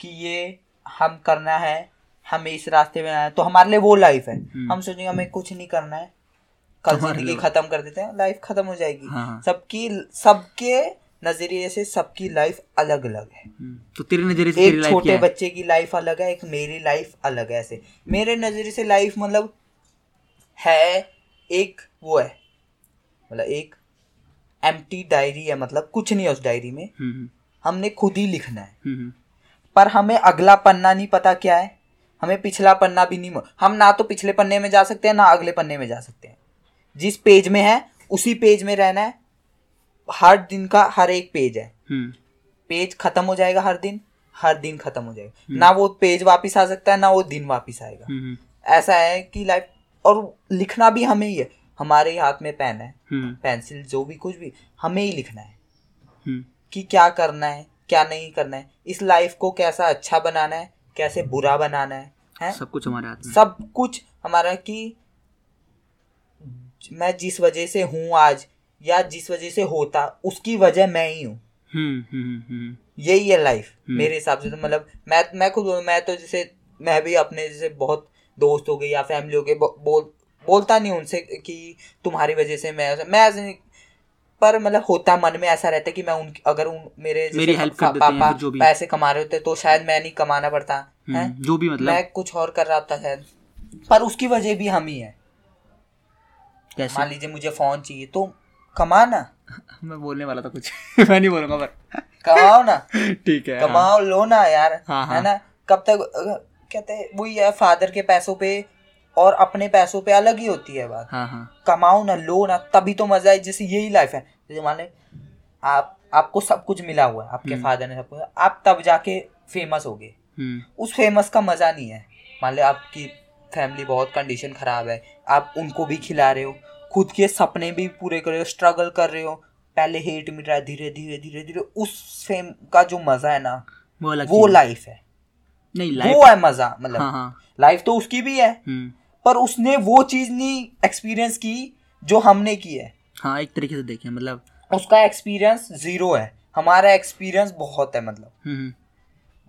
कि ये हम करना है हमें इस रास्ते में आना है तो हमारे लिए वो लाइफ है। हम्म। हम सोचेंगे हमें कुछ नहीं करना है कल ज़िंदगी खत्म कर देते हैं लाइफ खत्म हो जाएगी। हाँ। सबकी सबके नज़रिए से सबकी लाइफ अलग अलग है। हम्म, तो तेरे नज़रिए से एक छोटे बच्चे की लाइफ अलग है एक मेरी लाइफ अलग है ऐसे। मेरे नज़रिए से लाइफ मतलब है एक वो है। मतलब एक एम्प्टी डायरी है मतलब कुछ नहीं है उस डायरी में। हम्म, हम्म, हमने खुद ही लिखना है। पर हमें अगला पन्ना नहीं पता क्या है। हमें पिछला पन्ना भी नहीं हम ना तो पिछले पन्ने में जा सकते हैं ना अगले पन्ने में जा सकते हैं। जिस पेज में है उसी पेज में रहना है। हर दिन का हर एक पेज है। हम्म, पेज खत्म हो जाएगा हर दिन हर दिन खत्म हो जाएगा। ना वो पेज वापस आ सकता है ना वो दिन वापस आएगा। हम्म, ऐसा है कि लाइफ और लिखना भी हमें ही है। हमारे ही हाथ में पेन है। हम्म, पेंसिल जो भी कुछ भी हमें ही लिखना है। हम्म, कि क्या करना है क्या नहीं करना है। इस लाइफ को कैसा अच्छा बनाना है कैसे बुरा बनाना है हैं? सब कुछ हमारे हाथ में सब कुछ हमारा कि मैं जिस वजह से हूँ आज या जिस वजह से होता उसकी वजह मैं ही हूँ। हम्म, हम्म, हम्म, यही है लाइफ। मेरे हिसाब से तो मतलब मैं मैं खुद मैं तो जैसे मैं भी अपने जैसे बहुत दोस्त हो गए या फैमिली हो गए बोल बोलता नहीं उनसे कि तुम्हारी वजह से मैं मैं पर मतलब होता मन में ऐसा रहता है कि मैं उन अगर उन मेरे मेरी help कर देते पापा जो भी। पैसे कमा रहे होते तो शायद मैं नहीं कमाना पड़ता है? जो भी मतलब। मैं कुछ और कर रहा था शायद पर उसकी वजह भी हम ही है। कैसे? मान लीजिए मुझे फ़ोन चाहिए तो कमाना मैं बोलने वाला था कुछ। मैं नहीं बोलूँगा पर। कमाओ ना। ठीक है हाँ। कमाओ लो ना यार हाँ, हाँ। है ना? कब तक कहते हैं वही है फादर के पैसों पे और अपने पैसों पे अलग ही होती है बात। हाँ हाँ। कमाओ ना लो ना तभी तो मज़ा है जैसे यही लाइफ है। जैसे मान ले आप आपको सब कुछ मिला हुआ है आपके हम्म। फादर ने सब कुछ आप तब जाके फ़ेमस हो गए। हम्म, उस फ़ेमस का मज़ा नहीं है। मान ले आपकी फैमिली बहुत कंडीशन खराब है आप उनको भी खिला रहे हो खुद के सपने भी पूरे कर रहे हो स्ट्रगल कर रहे हो। पहले हेट मिल रहा है धीरे धीरे धीरे धीरे उस फेम का जो मज़ा है ना वो वो है। लाइफ है। नहीं लाइफ वो है मज़ा मतलब। हाँ हाँ। लाइफ तो उसकी भी है हम्म, पर उसने वो चीज़ नहीं एक्सपीरियंस की जो हमने की है। हाँ एक तरीके से देखें मतलब उसका एक्सपीरियंस ज़ीरो है। हमारा एक्सपीरियंस बहुत है मतलब। हम्म,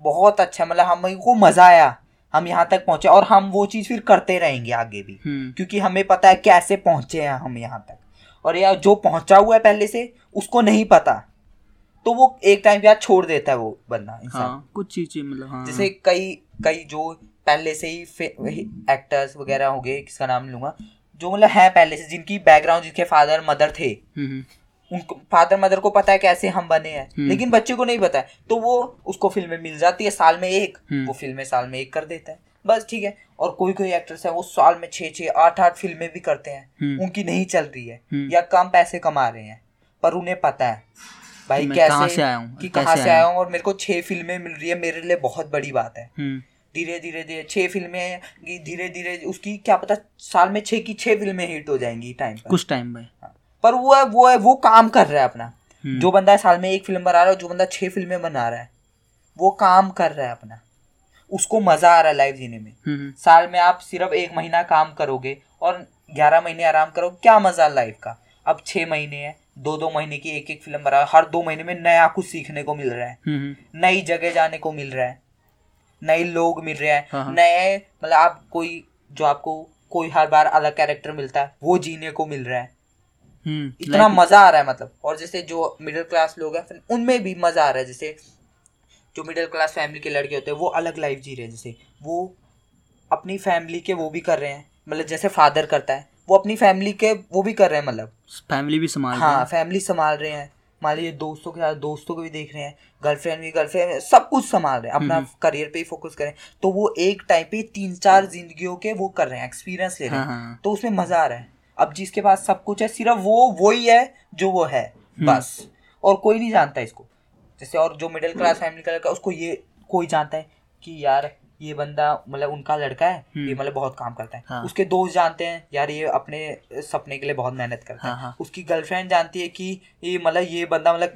बहुत अच्छा मतलब हमको मज़ा आया। हम यहाँ तक पहुँचे और हम वो चीज़ फिर करते रहेंगे आगे भी। हम्म, क्योंकि हमें पता है कैसे पहुँचे हैं हम यहाँ तक। और या जो पहुँचा हुआ है पहले से उसको नहीं पता। तो वो एक टाइम बाद छोड़ देता है वो बंदा इंसान। हाँ कुछ चीज़ें मतलब हाँ। जैसे कई कई जो पहले से ही एक्टर्स वगैरह हो गए किसका नाम लूँगा जो मतलब है पहले से जिनकी बैकग्राउंड जिनके फादर मदर थे। हम्म, हम्म, उनको फादर मदर को पता है कैसे हम बने हैं हम्म। लेकिन बच्चे को नहीं पता है। तो वो उसको फ़िल्में मिल जाती है साल में एक। हम्म। वो फ़िल्में साल में एक कर देता है। बस ठीक है। और कोई कोई एक्टर्स है वो साल में छः छः आठ आठ फ़िल्में भी करते हैं। हम्म। उनकी नहीं चल रही है। या कम पैसे कमा रहे हैं। पर उन्हें पता है भाई कैसे कहाँ से आया हूँ, कि कहाँ से आया हूँ? और मेरे को छह फ़िल्में मिल रही है मेरे लिए बहुत बड़ी बात है। धीरे धीरे धीरे छह फ़िल्में धीरे धीरे उसकी क्या पता साल में छह की छह फ़िल्में हिट हो जाएँगी टाइम पर। कुछ टाइम भाई पर वो है वो है वो काम कर रहा है अपना। हम्म। जो बंदा साल में एक फ़िल्म बना रहा है जो बंदा छह फ़िल्में बना रहा है वो काम कर रहा है अपना। उसको मज़ा आ रहा है लाइफ जीने में। हम्म, साल में आप सिर्फ़ एक महीना काम करोगे और ग्यारह महीने आराम करोगे क्या मज़ा लाइफ का? अब छह महीने है दो दो महीने की एक एक फ़िल्म बना हर दो महीने में नया कुछ सीखने को मिल रहा है। हम्म, नई जगह जाने को मिल रहा है। नए लोग मिल रहे हाँ, हैं हाँ। नए मतलब आप कोई जो आपको कोई हर बार अलग कैरेक्टर मिलता है वो जीने को मिल रहा है। हम्म, इतना मज़ा आ रहा है मतलब। और जैसे जो मिडिल क्लास लोग हैं फिर उनमें भी मज़ा आ रहा है। जैसे जो मिडिल क्लास फैमिली के लड़के होते हैं वो अलग लाइफ जी रहे हैं। जैसे वो अपनी फैमिली के वो भी कर रहे हैं। मतलब जैसे फादर करता है वो अपनी फैमिली के वो भी कर रहे हैं मतलब। फैमिली भी संभाल हाँ फैमिली संभाल रहे हैं। मान लीजिए दोस्तों के साथ दोस्तों को भी देख रहे हैं गर्लफ्रेंड भी गर्लफ्रेंड सब कुछ संभाल रहे हैं। अपना हम्म। करियर पे ही फोकस करें तो वो एक टाइम पे तीन चार जिंदगियों के वो कर रहे हैं एक्सपीरियंस ले रहे हाँ, हैं हाँ, तो उसमें मज़ा आ रहा है। अब जिसके पास सब कुछ है सिर्फ़ वो वही है जो वो है हम्म। बस और कोई नहीं जानता इसको जैसे और जो मिडिल क्लास फैमिली का लड़का उसको ये कोई जानता है कि यार ये बंदा मतलब उनका लड़का है हम्म। ये मतलब बहुत काम करता है हाँ। उसके दोस्त जानते हैं यार ये अपने सपने के लिए बहुत मेहनत करता हाँ, है हाँ। उसकी गर्लफ्रेंड जानती है कि ये मतलब ये बंदा मतलब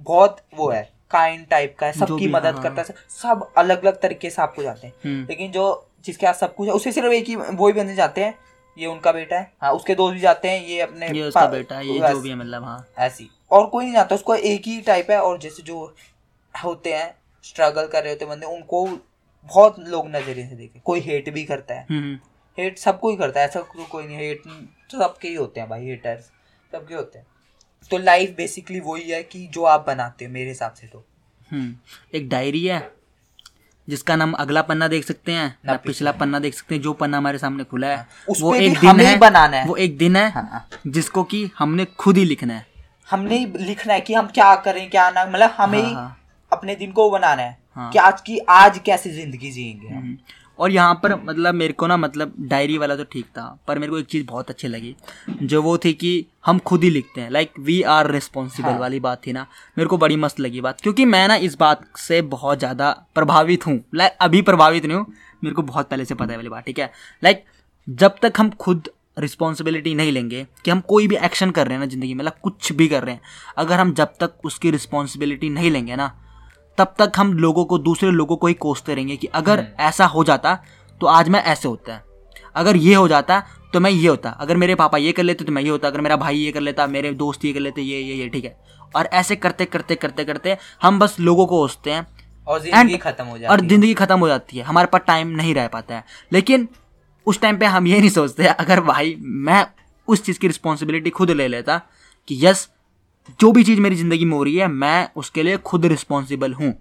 बहुत वो है काइंड टाइप का है सबकी मदद हाँ, करता है सब अलग अलग तरीके से आपको जानते हैं हम्म, लेकिन जो जिसके पास सब कुछ है उसे सिर्फ़ एक ही वो ही बंदे जाते हैं ये उनका बेटा है। हाँ उसके दोस्त भी जाते हैं ये अपने ये उसका बेटा है ये जो भी है मतलब हाँ। ऐसी। और कोई नहीं जाता उसको एक ही टाइप है और जैसे जो होते हैं स्ट्रगल कर रहे होते बंदे उनको बहुत लोग नज़रिए से देखे। कोई हेट भी करता है। हम्म, हेट सबको ही करता है ऐसा तो कोई नहीं हेट तो सबके ही होते हैं भाई हेटर्स सबके होते हैं। तो लाइफ बेसिकली वही है कि जो आप बनाते हो मेरे हिसाब से तो। हम्म एक डायरी है जिसका नाम अगला पन्ना देख सकते हैं ना पिछला पन्ना देख सकते हैं जो पन्ना हमारे सामने खुला है वो एक दिन है बनाना है। वो एक दिन है हाँ। जिसको कि हमने खुद ही लिखना है हमने ही लिखना है कि हम क्या करें क्या ना मतलब हमें हाँ, हाँ। अपने दिन को बनाना है हाँ। कि आज की आज कैसी ज़िंदगी जिएँगे हम हम्म। और यहाँ पर मतलब मेरे को ना मतलब डायरी वाला तो ठीक था पर मेरे को एक चीज़ बहुत अच्छी लगी जो वो थी कि हम खुद ही लिखते हैं लाइक वी आर रिस्पॉन्सिबल हाँ। वाली बात थी ना मेरे को बड़ी मस्त लगी बात क्योंकि मैं ना इस बात से बहुत ज़्यादा प्रभावित हूँ लाइक अभी प्रभावित नहीं हूँ मेरे को बहुत पहले से पता है वाली बात ठीक है लाइक जब तक हम खुद रिस्पॉन्सिबिलिटी नहीं लेंगे कि हम कोई भी एक्शन कर रहे हैं ना ज़िंदगी में मतलब कुछ भी कर रहे हैं अगर हम जब तक उसकी रिस्पॉन्सिबिलिटी नहीं लेंगे ना तब तक हम लोगों को दूसरे लोगों को ही कोसते रहेंगे कि अगर ऐसा हो जाता तो आज मैं ऐसे होता। है अगर ये हो जाता तो मैं ये होता। अगर मेरे पापा ये कर लेते तो मैं ये होता। अगर मेरा भाई ये कर लेता मेरे दोस्त ये कर लेते ये ये ये ठीक है। और ऐसे करते करते करते करते हम बस लोगों को कोसते हैं। और ज़िंदगी खत्म हो जाती और ज़िंदगी ख़त्म हो जाती है। हमारे पास टाइम नहीं रह पाता है। लेकिन उस टाइम पे हम ये नहीं सोचते अगर भाई मैं उस चीज़ की रिस्पॉन्सिबिलिटी खुद ले लेता कि यस जो भी चीज़ मेरी ज़िंदगी में हो रही है मैं उसके लिए खुद रिस्पॉन्सिबल हूँ।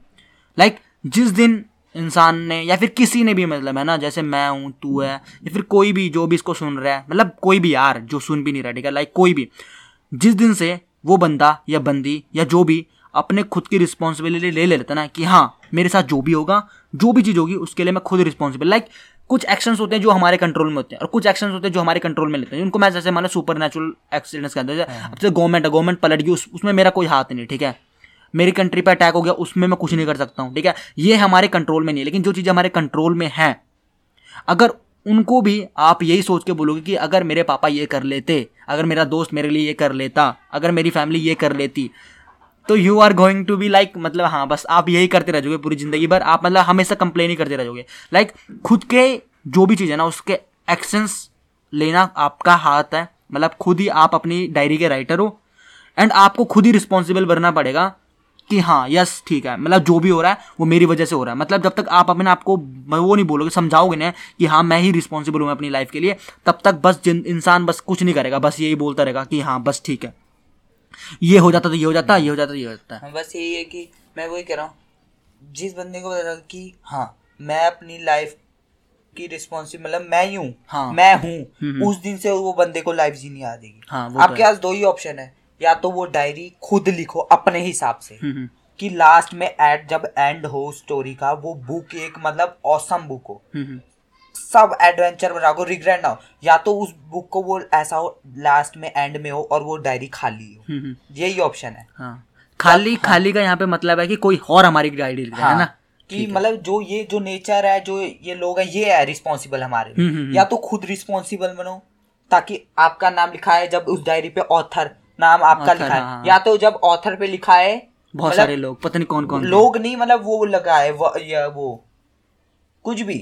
लाइक like, जिस दिन इंसान ने या फिर किसी ने भी मतलब है ना जैसे मैं हूँ तू है या फिर कोई भी जो भी इसको सुन रहा है मतलब कोई भी यार जो सुन भी नहीं रहा ठीक है लाइक कोई भी जिस दिन से वो बंदा या बंदी या जो भी अपने खुद की रिस्पॉन्सिबिलिटी ले लेता ना कि हाँ मेरे साथ जो भी होगा जो भी चीज़ होगी उसके लिए मैं खुद रिस्पॉन्सिबल लाइक कुछ एक्शंस होते हैं जो हमारे कंट्रोल में होते हैं और कुछ एक्शंस होते हैं जो हमारे कंट्रोल में लेते हैं। उनको मैं जैसे मानो सुपर नेचुरल एक्सीडेंट्स कहते हैं। जैसे अब से गवर्नमेंट है गवर्नमेंट पलट गई उस, उसमें मेरा कोई हाथ नहीं ठीक है? मेरी कंट्री पर अटैक हो गया उसमें मैं कुछ नहीं कर सकता हूँ ठीक है? ये हमारे कंट्रोल में नहीं है लेकिन जो चीज़ें हमारे कंट्रोल में हैं अगर उनको भी आप यही सोच के बोलोगे कि अगर मेरे पापा ये कर लेते अगर मेरा दोस्त मेरे लिए ये कर लेता अगर मेरी फैमिली ये कर लेती तो you are going to be like मतलब हाँ बस आप यही करते रह जाओगे पूरी ज़िंदगी भर। आप मतलब हमेशा कंप्लेन ही करते रह जाओगे। लाइक खुद के जो भी चीज़ है ना, उसके एक्शंस लेना आपका हाथ है। मतलब खुद ही आप अपनी डायरी के राइटर हो। एंड आपको खुद ही रिस्पॉन्सिबल बनना पड़ेगा कि हाँ यस ठीक है। मतलब जो भी हो रहा है, वो मेरी वजह से हो रहा है। मतलब जब तक आप अपने आप को वो नहीं बोलोगे, समझाओगे ना कि हाँ मैं ही रिस्पॉन्सिबल हूँ अपनी लाइफ के लिए, तब तक बस इंसान बस कुछ नहीं करेगा, बस यही बोलता रहेगा कि हाँ बस ठीक है। ये हो जाता तो ये हो जाता ये हो जाता तो ये हो जाता। हाँ, बस यही है कि मैं वही कह रहा हूँ जिस बंदे को पता लगा कि हाँ मैं अपनी लाइफ की रिस्पॉन्सिबल मतलब मैं ही हूँ हाँ। मैं हम्म, हूँ उस दिन से वो बंदे को लाइफ जीनी आ जाएगी। हाँ, तो आपके पास दो ही ऑप्शन है या तो वो डायरी खुद लिखो अपने हिसाब से हम्म, हम्म, कि लास्ट में एड जब एंड हो स्टोरी का वो बुक एक मतलब औसम बुक हो। हम्म, हम्म, सब एडवेंचर बना को रिग्रेट ना हो। या तो उस बुक को वो ऐसा हो लास्ट में एंड में हो और वो डायरी खाली हो। हम्म, हम्म, यही ऑप्शन है। हाँ। खाली खाली का यहाँ पे मतलब है कि कोई और हमारी डायरी लिख रहा है। ना? हाँ, कि मतलब जो ये जो नेचर है जो ये लोग हैं ये है रिस्पॉन्सिबल हमारे। हम्म, या तो खुद रिस्पॉन्सिबल बनो ताकि आपका नाम लिखा है जब उस डायरी पे ऑथर नाम आपका लिखा है। हाँ, या तो जब ऑथर पे लिखा है बहुत मतलब सारे लोग पता नहीं कौन कौन लोग नहीं मतलब वो लगा है वो कुछ भी।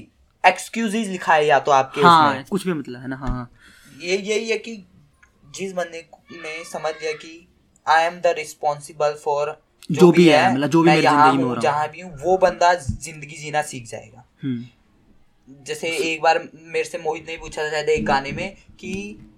एक्सक्यूजेज लिखा है या तो आपके हाँ उसमें। कुछ भी मतलब है ना हाँ हाँ। ये यही है कि जिस बंदे ने समझ लिया कि I am the responsible for जो जो भी भी है, मतलब जो भी मैं यहाँ हूँ, जहाँ भी हूँ वो बंदा ज़िंदगी जीना सीख जाएगा। हम्म, जैसे एक बार मेरे से मोहित ने पूछा था शायद एक गाने में कि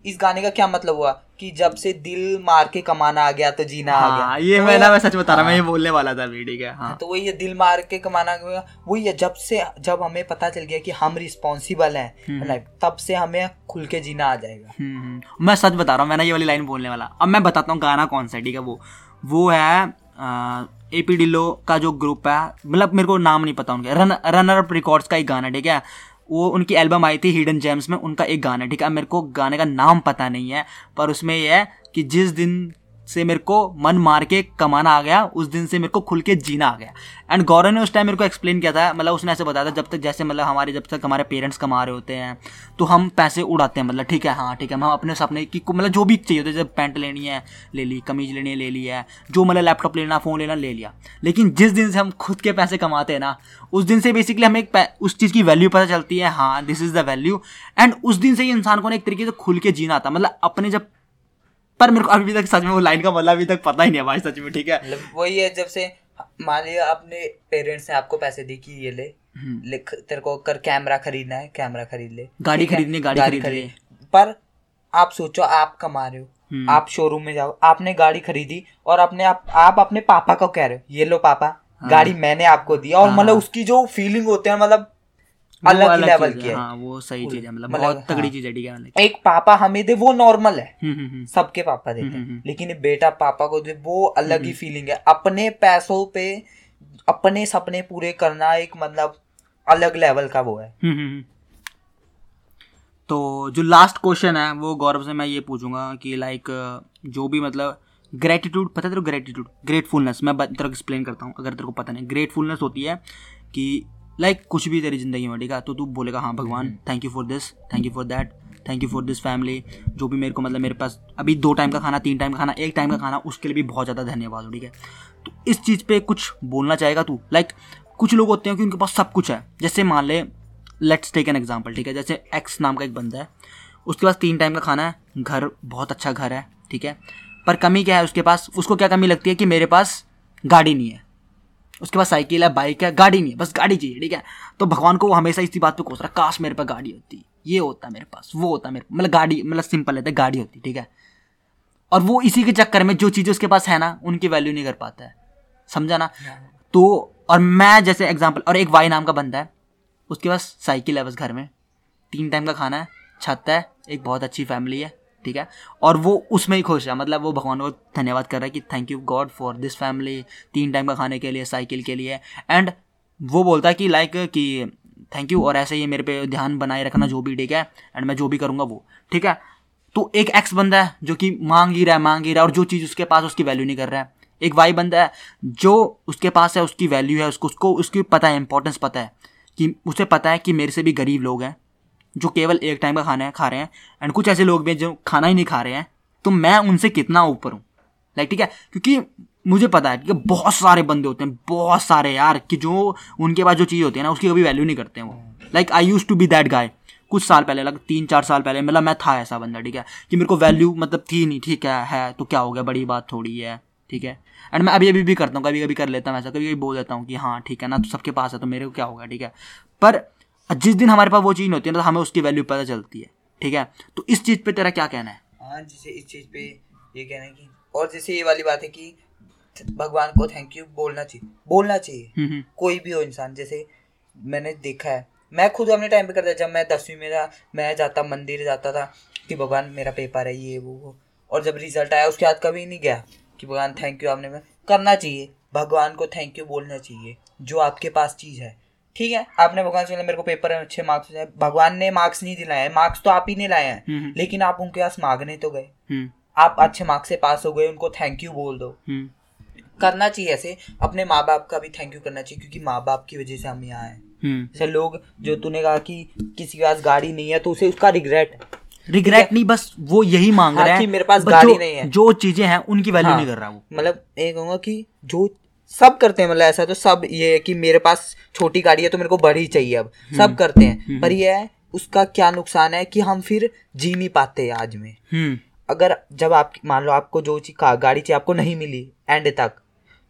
इस गाने का क्या मतलब हुआ? कि जब से दिल मार के कमाना आ गया तो जीना हाँ, आ गया। हाँ ये तो मैं ना मैं सच बता रहा मैं ये बोलने वाला था अभी ठीक है? हाँ। तो वही है दिल मार के कमाना आ गया। वही है जब से जब हमें पता चल गया कि हम रिस्पॉन्सिबल हैं लाइफ तब से हमें खुल के जीना आ जाएगा। हम्म, हम्म। मैं सच बता रहा हूँ मैं ना ये वाली लाइन बोलने वाला। अब मैं बताता हूँ गाना कौन सा है ठीक है? वो वो है ए पी डिलो का जो ग्रुप है मतलब मेरे को नाम नहीं पता उनके। रन रनर अप रिकॉर्ड्स का एक गाना ठीक है? वो उनकी एल्बम आई थी हिडन जेम्स में, उनका एक गाना ठीक है? मेरे को गाने का नाम पता नहीं है, पर उसमें यह है कि जिस दिन से मेरे को मन मार के कमाना आ गया, उस दिन से मेरे को खुल के जीना आ गया। एंड गौरव ने उस टाइम मेरे को एक्सप्लेन किया था मतलब उसने ऐसे बताया था, जब तक जैसे मतलब हमारे, जब तक हमारे पेरेंट्स कमा रहे होते हैं तो हम पैसे उड़ाते हैं मतलब ठीक है हाँ ठीक है, हम अपने सपने की मतलब जो भी चाहिए होता है जब पैंट लेनी है, ले ली, कमीज लेनी है, ले ली है, जो मतलब लैपटॉप लेना फ़ोन लेना, ले लिया। लेकिन जिस दिन से हम खुद के पैसे कमाते हैं ना, उस दिन से बेसिकली हमें एक उस चीज़ की वैल्यू पता चलती है हाँ this is the value and उस दिन से ही इंसान को ना एक तरीके से खुल के जीना आता मतलब अपने जब पर मेरे को अभी तक सच में वो लाइन का मतलब अभी तक पता ही नहीं है भाई सच में ठीक है? मतलब वही है जब से मान लिया अपने पेरेंट्स ने आपको पैसे दी कि ये ले लिख तेरे को कर कैमरा खरीदना है कैमरा खरीद ले गाड़ी खरीदनी, गाड़ी खरीद ले। पर आप सोचो आप कमा रहे हो। हम्म। आप शोरूम में जाओ आपने गाड़ी खरीदी और अपने आप आप अपने पापा को कह रहे हो ये लो पापा गाड़ी मैंने आपको दी और हाँ। मतलब उसकी जो फीलिंग होते हैं मतलब अलग लेवल की है। हाँ वो सही चीज़ है मतलब मतलब, बहुत तगड़ी हाँ। चीज़ है ठीक है मतलब। एक पापा हमें दे वो नॉर्मल है। हम्म, हम्म, हम्म। सबके पापा देते। हैं। लेकिन बेटा पापा को दे वो अलग ही फीलिंग है। अपने पैसों पे अपने सपने पूरे करना एक मतलब अलग लेवल का वो है। तो जो लास्ट क्वेश्चन है वो गौरव से मैं ये पूछूँगा कि लाइक जो भी मतलब ग्रेटिट्यूड पता है तेरे को ग्रेटिट्यूड ग्रेटफुलनेस मैं तेरे को एक्सप्लेन करता हूँ अगर तेरे को पता नहीं। ग्रेटफुलनेस होती है कि लाइक like, कुछ भी तेरी ज़िंदगी में ठीक है? तो तू बोलेगा हाँ भगवान thank you for this thank you for that thank you for this family जो भी मेरे को मतलब मेरे पास अभी दो टाइम का खाना तीन टाइम का खाना एक टाइम का खाना उसके लिए भी बहुत ज़्यादा धन्यवाद हो ठीक है? तो इस चीज़ पे कुछ बोलना चाहेगा तू? लाइक like, कुछ लोग होते हैं कि उनके पास सब कुछ है। जैसे मान ले लेट्स टेक एन एग्ज़ाम्पल ठीक है? जैसे एक्स नाम का एक बंदा है उसके पास तीन टाइम का खाना है घर बहुत अच्छा घर है ठीक है? पर कमी क्या है उसके पास? उसको क्या कमी लगती है कि मेरे पास गाड़ी नहीं है? उसके पास साइकिल है बाइक है गाड़ी नहीं है बस गाड़ी चाहिए ठीक है? तो भगवान को वो हमेशा इसी बात पे कोस रहा है, काश मेरे पास गाड़ी होती। ये होता मेरे पास वो होता मेरे मतलब गाड़ी मतलब सिंपल रहता है गाड़ी होती ठीक है? और वो इसी के चक्कर में जो चीज़ें उसके पास है ना उनकी वैल्यू नहीं कर पाता है। समझा ना? तो और मैं जैसे एग्ज़ाम्पल और एक वाई नाम का बंदा है उसके पास साइकिल है बस घर में। तीन टाइम का खाना है छत है एक बहुत अच्छी फैमिली है ठीक है? और वो उसमें ही खुश है। मतलब वो भगवान को धन्यवाद कर रहा है कि thank you God for this family तीन टाइम का खाने के लिए साइकिल के लिए। एंड वो बोलता है कि लाइक कि थैंक यू और ऐसे ही मेरे पे ध्यान बनाए रखना जो भी, ठीक है? एंड मैं जो भी करूँगा वो, ठीक है? तो एक एक्स बंदा है जो कि मांग ही रहा है, मांग ही रहा है और जो चीज़ उसके पास उसकी वैल्यू नहीं कर रहा है। एक वाई बंदा है जो उसके पास है, उसकी वैल्यू है, उसको उसको, उसकी पता है इंपॉर्टेंस पता है कि, उसे पता है कि मेरे से भी गरीब लोग हैं। जो केवल एक टाइम का खाना है, खा रहे हैं। एंड कुछ ऐसे लोग भी हैं जो खाना ही नहीं खा रहे हैं। तो मैं उनसे कितना ऊपर हूँ? लाइक ठीक है? क्योंकि मुझे पता है कि बहुत सारे बंदे होते हैं, बहुत सारे यार, कि जो उनके पास जो चीज़ होती है ना, उसकी कभी वैल्यू नहीं करते हैं वो। Like I use to be that guy कुछ साल पहले लग तीन, चार साल पहले मतलब मैं था ऐसा बंदा, ठीक है? कि मेरे को वैल्यू मतलब थी नहीं, ठीक है? है तो क्या हो गया? बड़ी बात थोड़ी है, ठीक है? एंड मैं अभी अभी भी करता हूँ कभी कभी कर लेता हूँ ऐसा कभी कभी बोल देता हूँ कि हाँ ठीक है ना तो सबके पास है तो मेरे को क्या होगा ठीक है? पर जिस दिन हमारे पास वो चीज़ होती है ना तो हमें उसकी वैल्यू पता चलती है। ठीक है? तो इस चीज़ पे तेरा क्या कहना है? हाँ जैसे इस चीज़ पे ये कहना है कि और जैसे ये वाली बात है कि भगवान को थैंक यू बोलना चाहिए। बोलना चाहिए। हम्म, हम्म, कोई भी हो इंसान जैसे मैंने देखा है। मैं खुद अपने टाइम पे करता जब मैं दसवीं में था मैं जाता मंदिर जाता था कि भगवान मेरा पेपर है ये वो वो। और जब रिज़ल्ट आया उसके बाद कभी नहीं गया कि भगवान थैंक यू आपने करना चाहिए। भगवान को थैंक यू बोलना चाहिए जो आपके पास चीज़ है। ठीक है? आपने भगवान से मेरे को पेपर में अच्छे मार्क्स आए भगवान ने मार्क्स नहीं दिलाए हैं। मार्क्स तो आप ही ने लाए हैं। हम्म, लेकिन आप उनके पास मांगने तो गए। हम्म, आप अच्छे मार्क्स से पास हो गए उनको थैंक यू बोल दो। हम्म, करना चाहिए ऐसे। अपने माँ बाप का भी थैंक यू करना चाहिए क्योंकि माँ बाप की वजह से हम यहाँ आए हम्म। जैसे लोग जो तूने कहा कि किसी के पास गाड़ी नहीं है तो उसे उसका रिग्रेट है? रिग्रेट नहीं बस वो यही मांग हाँ, रहा है। कि मेरे पास गाड़ी नहीं है। जो चीज़ें हैं उनकी वैल्यू हाँ, नहीं कर रहा वो। मतलब ये कहूँगा कि जो सब करते हैं मतलब ऐसा तो सब ये है कि मेरे पास छोटी गाड़ी है तो मेरे को बड़ी चाहिए अब। सब करते हैं पर ये है उसका क्या नुकसान है कि हम फिर जी नहीं पाते आज में। हम्म। अगर जब आप मान लो आपको जो चीज़ का- गाड़ी चाहिए आपको नहीं मिली एंड तक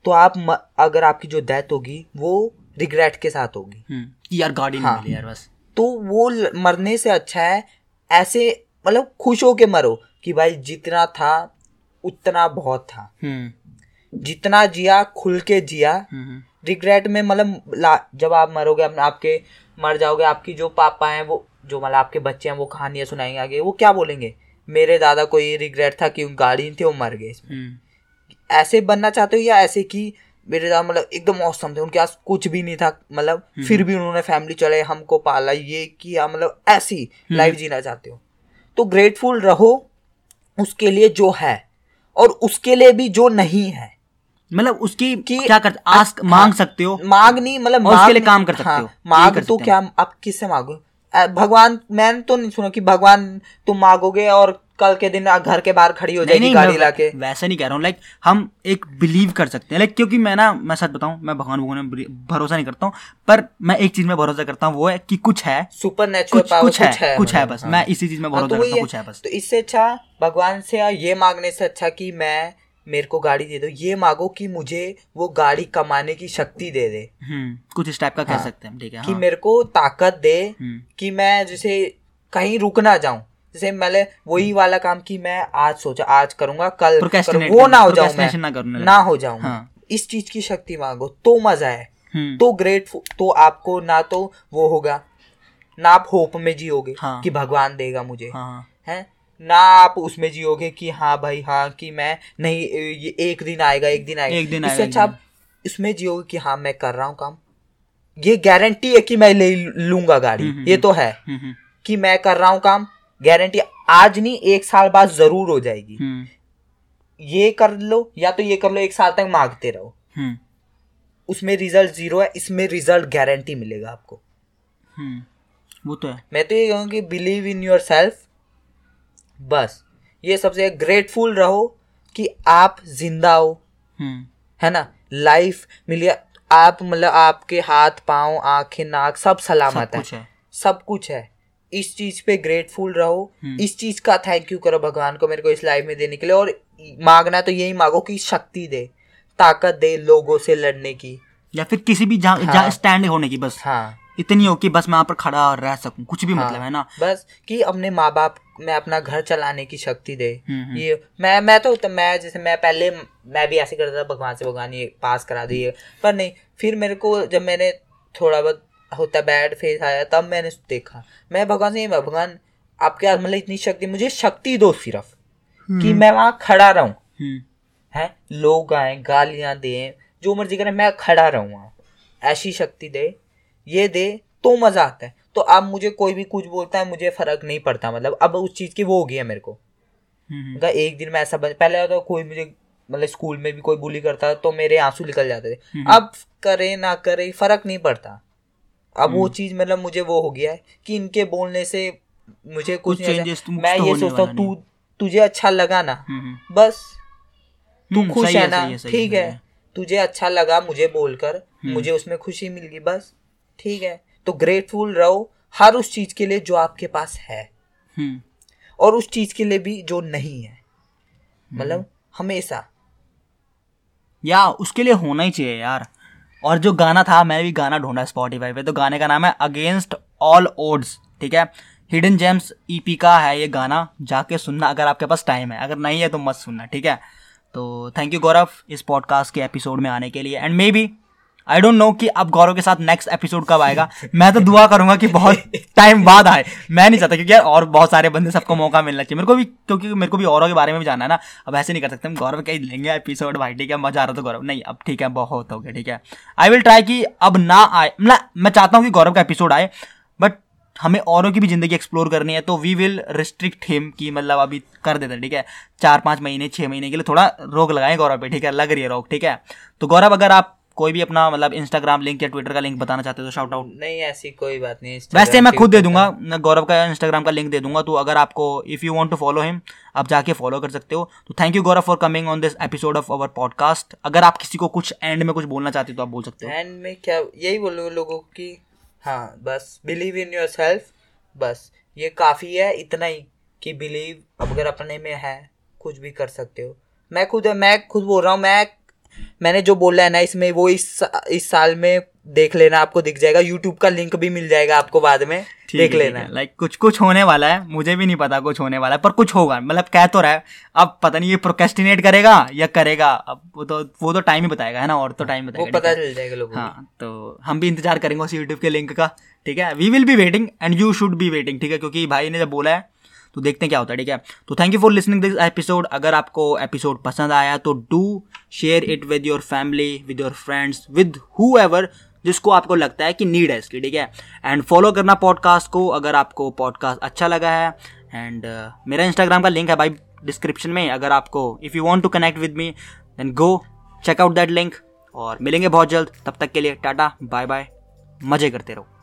तो आप म, अगर आपकी जो डेथ होगी वो रिग्रेट के साथ होगी। हम्म यार गाड़ी हाँ, नहीं हाँ। मिली यार बस। तो वो मरने से अच्छा है ऐसे मतलब खुश होके मरो कि भाई जितना था उतना बहुत था। हम्म। जितना जिया खुल के जिया। हम्म रिग्रेट में मतलब जब आप मरोगे अपने आपके मर जाओगे आपकी जो पापा हैं वो जो मतलब आपके बच्चे हैं वो कहानियाँ सुनाएँगे आगे। वो क्या बोलेंगे? मेरे दादा को ये रिग्रेट था कि गाड़ी थी वो मर गए हम्म। ऐसे बनना चाहते हो या ऐसे कि मेरे दादा मतलब एकदम औसम थे उनके पास कुछ भी नहीं था मतलब फिर भी उन्होंने फैमिली चले हमको पाला ये किया मतलब ऐसी लाइफ जीना चाहते हो। तो ग्रेटफुल रहो उसके लिए जो है और उसके लिए भी जो नहीं है। मतलब उसकी क्या कर आस्क मांग सकते हो मांग नहीं मतलब उसके लिए काम कर सकते हाँ, हो। मांग तो क्या आप किससे मांगो भगवान मैंने तो नहीं सुना कि भगवान तुम मांगोगे और कल के दिन घर के बाहर खड़ी हो जाएगी गाड़ी लाके। वैसा नहीं कह रहा हूँ लाइक हम एक बिलीव कर सकते हैं। लाइक क्योंकि मैं ना मैं सच बताऊँ मैं भगवान भगवान में भरोसा नहीं करता हूँ पर मैं एक चीज़ में भरोसा करता हूँ वो है कि कुछ है। सुपर नेचुरल कुछ कुछ है कुछ है मतलब, बस हाँ। मैं इसी चीज़ में हाँ, भरोसा तो करता हूँ। कुछ है बस। तो इससे अच्छा भगवान से ये मांगने से अच्छा कि मैं मेरे को गाड़ी दे दो। ये मांगो कि मुझे वो गाड़ी कमाने की शक्ति दे दे। हम्म कुछ इस टाइप का हाँ, कह। सकते हैं ठीक है कि हाँ। मेरे को ताकत दे हम्म, कि मैं जैसे कहीं रुक ना जाऊँ। जैसे मैंने वही वाला काम कि मैं आज सोचा आज करूँगा कल करूँ, वो ना हो जाऊँ मैं। ना ना हो जाऊँ हाँ। इस चीज़ की शक्ति मांगो तो मज़ा है। हम्म, तो ग्रेटफुल तो आपको ना तो वो होगा ना आप होप में जियोगे हाँ। कि भगवान देगा मुझे। हाँ। है? ना आप उसमें जियोगे कि हाँ भाई हाँ कि मैं नहीं ये एक दिन आएगा एक दिन आएगा। एक दिन इससे आएगा, अच्छा आप इसमें जियोगे कि हाँ मैं कर रहा हूँ काम। ये गारंटी है कि मैं ले लूँगा गाड़ी। हम्म, हम्म, ये तो है हम्म, हम्म, कि मैं कर रहा हूँ काम। गारंटी आज नहीं एक साल बाद ज़रूर हो जाएगी। हम्म, ये कर लो या तो ये कर लो एक साल तक मांगते रहो। हम्म, उसमें रिज़ल्ट ज़ीरो है इसमें रिज़ल्ट गारंटी मिलेगा आपको। हम्म, वो तो है। मैं तो ये कहूँगा कि बिलीव इन योर सेल्फ बस। ये सबसे ग्रेटफुल रहो कि आप ज़िंदा हो। हम्म, है ना? लाइफ मिली आप मतलब आपके हाथ पाँव आँखें नाक सब सब सलामत है। है। सब कुछ है। इस चीज़ पे ग्रेटफुल रहो। हम्म। इस चीज़ का थैंक यू करो भगवान को मेरे को इस लाइफ में देने के लिए और मांगना तो यही मांगो कि शक्ति दे ताकत दे लोगों से लड़ने की। या फिर किसी भी जहाँ हाँ। स्टैंड होने की बस। हाँ। इतनी हो कि बस मैं यहाँ पर खड़ा रह सकूँ। कुछ भी हाँ, मतलब है ना? बस कि अपने माँ बाप में अपना घर चलाने की शक्ति दे। हम्म, हम्म। ये मैं मैं तो मैं जैसे मैं पहले मैं भी ऐसे करता था भगवान से भगवान ये पास करा दिए पर नहीं फिर मेरे को जब मैंने थोड़ा बहुत होता बैड फेस आया तब मैंने देखा। मैं भगवान से भगवान आपके पास मतलब इतनी शक्ति मुझे शक्ति दो सिर्फ़ कि मैं वहाँ खड़ा रहूँ। हम्म, है? लोग आए गालियाँ दें जो मर्ज़ी करें मैं खड़ा रहूँ ऐसी शक्ति दे ये दे तो मज़ा आता है। तो अब मुझे कोई भी कुछ बोलता है मुझे फ़र्क नहीं पड़ता मतलब अब उस चीज़ की वो हो गई है मेरे को। हम्म, अगर एक दिन में ऐसा बन पहले तो कोई मुझे मतलब स्कूल में भी कोई बुली करता तो मेरे आँसू निकल जाते थे। हम्म। अब करे ना करे फ़र्क नहीं पड़ता। अब वो चीज़ मतलब मुझे वो हो गया है कि इनके बोलने से मुझे कुछ कुछ नहीं मैं तो ये सोचता हूँ तू तुझे अच्छा लगा ना हम्म, हम्म, बस। तू हम्म, खुश है ना ठीक है। तुझे अच्छा लगा मुझे बोलकर हम्म। मुझे उसमें खुशी मिल गई बस। ठीक है। तो ग्रेटफुल रहो हर उस चीज़ के लिए जो आपके पास है। हम्म, और उस चीज़ के लिए भी जो नहीं है। मतलब हमेशा। या उसके लिए होना ही चाहिए यार। और जो गाना था मैंने भी गाना ढूंढा स्पॉटिफाई पे तो गाने का नाम है अगेंस्ट ऑल ओड्स ठीक है? हिडन जेम्स ईपी का है ये गाना जाके सुनना अगर आपके पास टाइम है। अगर नहीं है तो मत सुनना ठीक है? तो थैंक यू गौरव इस पॉडकास्ट के एपिसोड में आने के लिए। And maybe I don't know कि अब गौरव के साथ नेक्स्ट एपिसोड कब आएगा। मैं तो दुआ करूँगा कि बहुत टाइम बाद आए। मैं नहीं चाहता क्योंकि यार और बहुत सारे बंदे सबको मौका मिलना चाहिए। मेरे को भी, क्योंकि मेरे को भी औरों के बारे में भी जानना है ना। अब ऐसे नहीं कर सकते। हम गौरव का ही लेंगे एपिसोड भाई ठीक है मज़ा आ रहा था गौरव। नहीं, अब ठीक है, बहुत हो गया, ठीक है। आई विल ट्राई कि अब ना आए। मैं चाहता हूँ कि गौरव का एपिसोड आए बट हमें औरों की भी ज़िंदगी एक्सप्लोर करनी है तो वी विल रिस्ट्रिक्ट हिम कि मतलब अभी कर देते हैं, ठीक है। चार, पाँच महीने छः महीने के लिए थोड़ा रोक लगाएँ गौरव पे, ठीक है। लग रही है रोक, ठीक है। तो गौरव, अगर आप कोई भी अपना मतलब इंस्टाग्राम लिंक या ट्विटर का लिंक बताना चाहते हो तो शाउट आउट नहीं ऐसी कोई बात नहीं वैसे मैं खुद दे दूँगा मैं गौरव का इंस्टाग्राम का लिंक दे दूँगा तो अगर आपको if you want to follow him आप जाके फॉलो कर सकते हो। तो thank you Gaurav for coming on this episode of our podcast अगर आप किसी को कुछ एंड में कुछ बोलना चाहते हो तो आप बोल सकते हो। एंड में क्या यही बोलूँ लोगों की हाँ बस बिलीव इन योर सेल्फ बस। ये काफ़ी है इतना ही कि बिलीव अगर अपने में है कुछ भी कर सकते हो। मैं खुद मैं खुद बोल रहा हूँ मैं मैंने जो बोला है ना इसमें वो इस इस साल में देख लेना आपको दिख जाएगा। यूट्यूब का लिंक भी मिल जाएगा आपको बाद में। देख लेना। लाइक कुछ कुछ होने वाला है। मुझे भी नहीं पता कुछ होने वाला है पर कुछ होगा। मतलब कह तो रहा है। अब पता नहीं ये प्रोकेस्टिनेट करेगा या करेगा। अब वो तो वो तो टाइम ही बताएगा है ना? और तो टाइम बताएगा वो पता चल जाएगा लोगों हाँ तो हम भी इंतज़ार करेंगे उस यूट्यूब के लिंक का ठीक है? We will be waiting and you should be waiting ठीक है? क्योंकि भाई ने जब बोला है तो देखते हैं क्या होता है ठीक है? तो thank you for listening this episode अगर आपको एपिसोड पसंद आया तो do share it with your family with your friends with whoever जिसको आपको लगता है कि नीड है इसकी ठीक है? एंड फॉलो करना पॉडकास्ट को अगर आपको पॉडकास्ट अच्छा लगा है। एंड uh, मेरा इंस्टाग्राम का लिंक है भाई डिस्क्रिप्शन में। अगर आपको if you want to connect with me then go check out that link और मिलेंगे बहुत जल्द। तब तक के लिए टाटा बाय बाय मज़े करते रहो।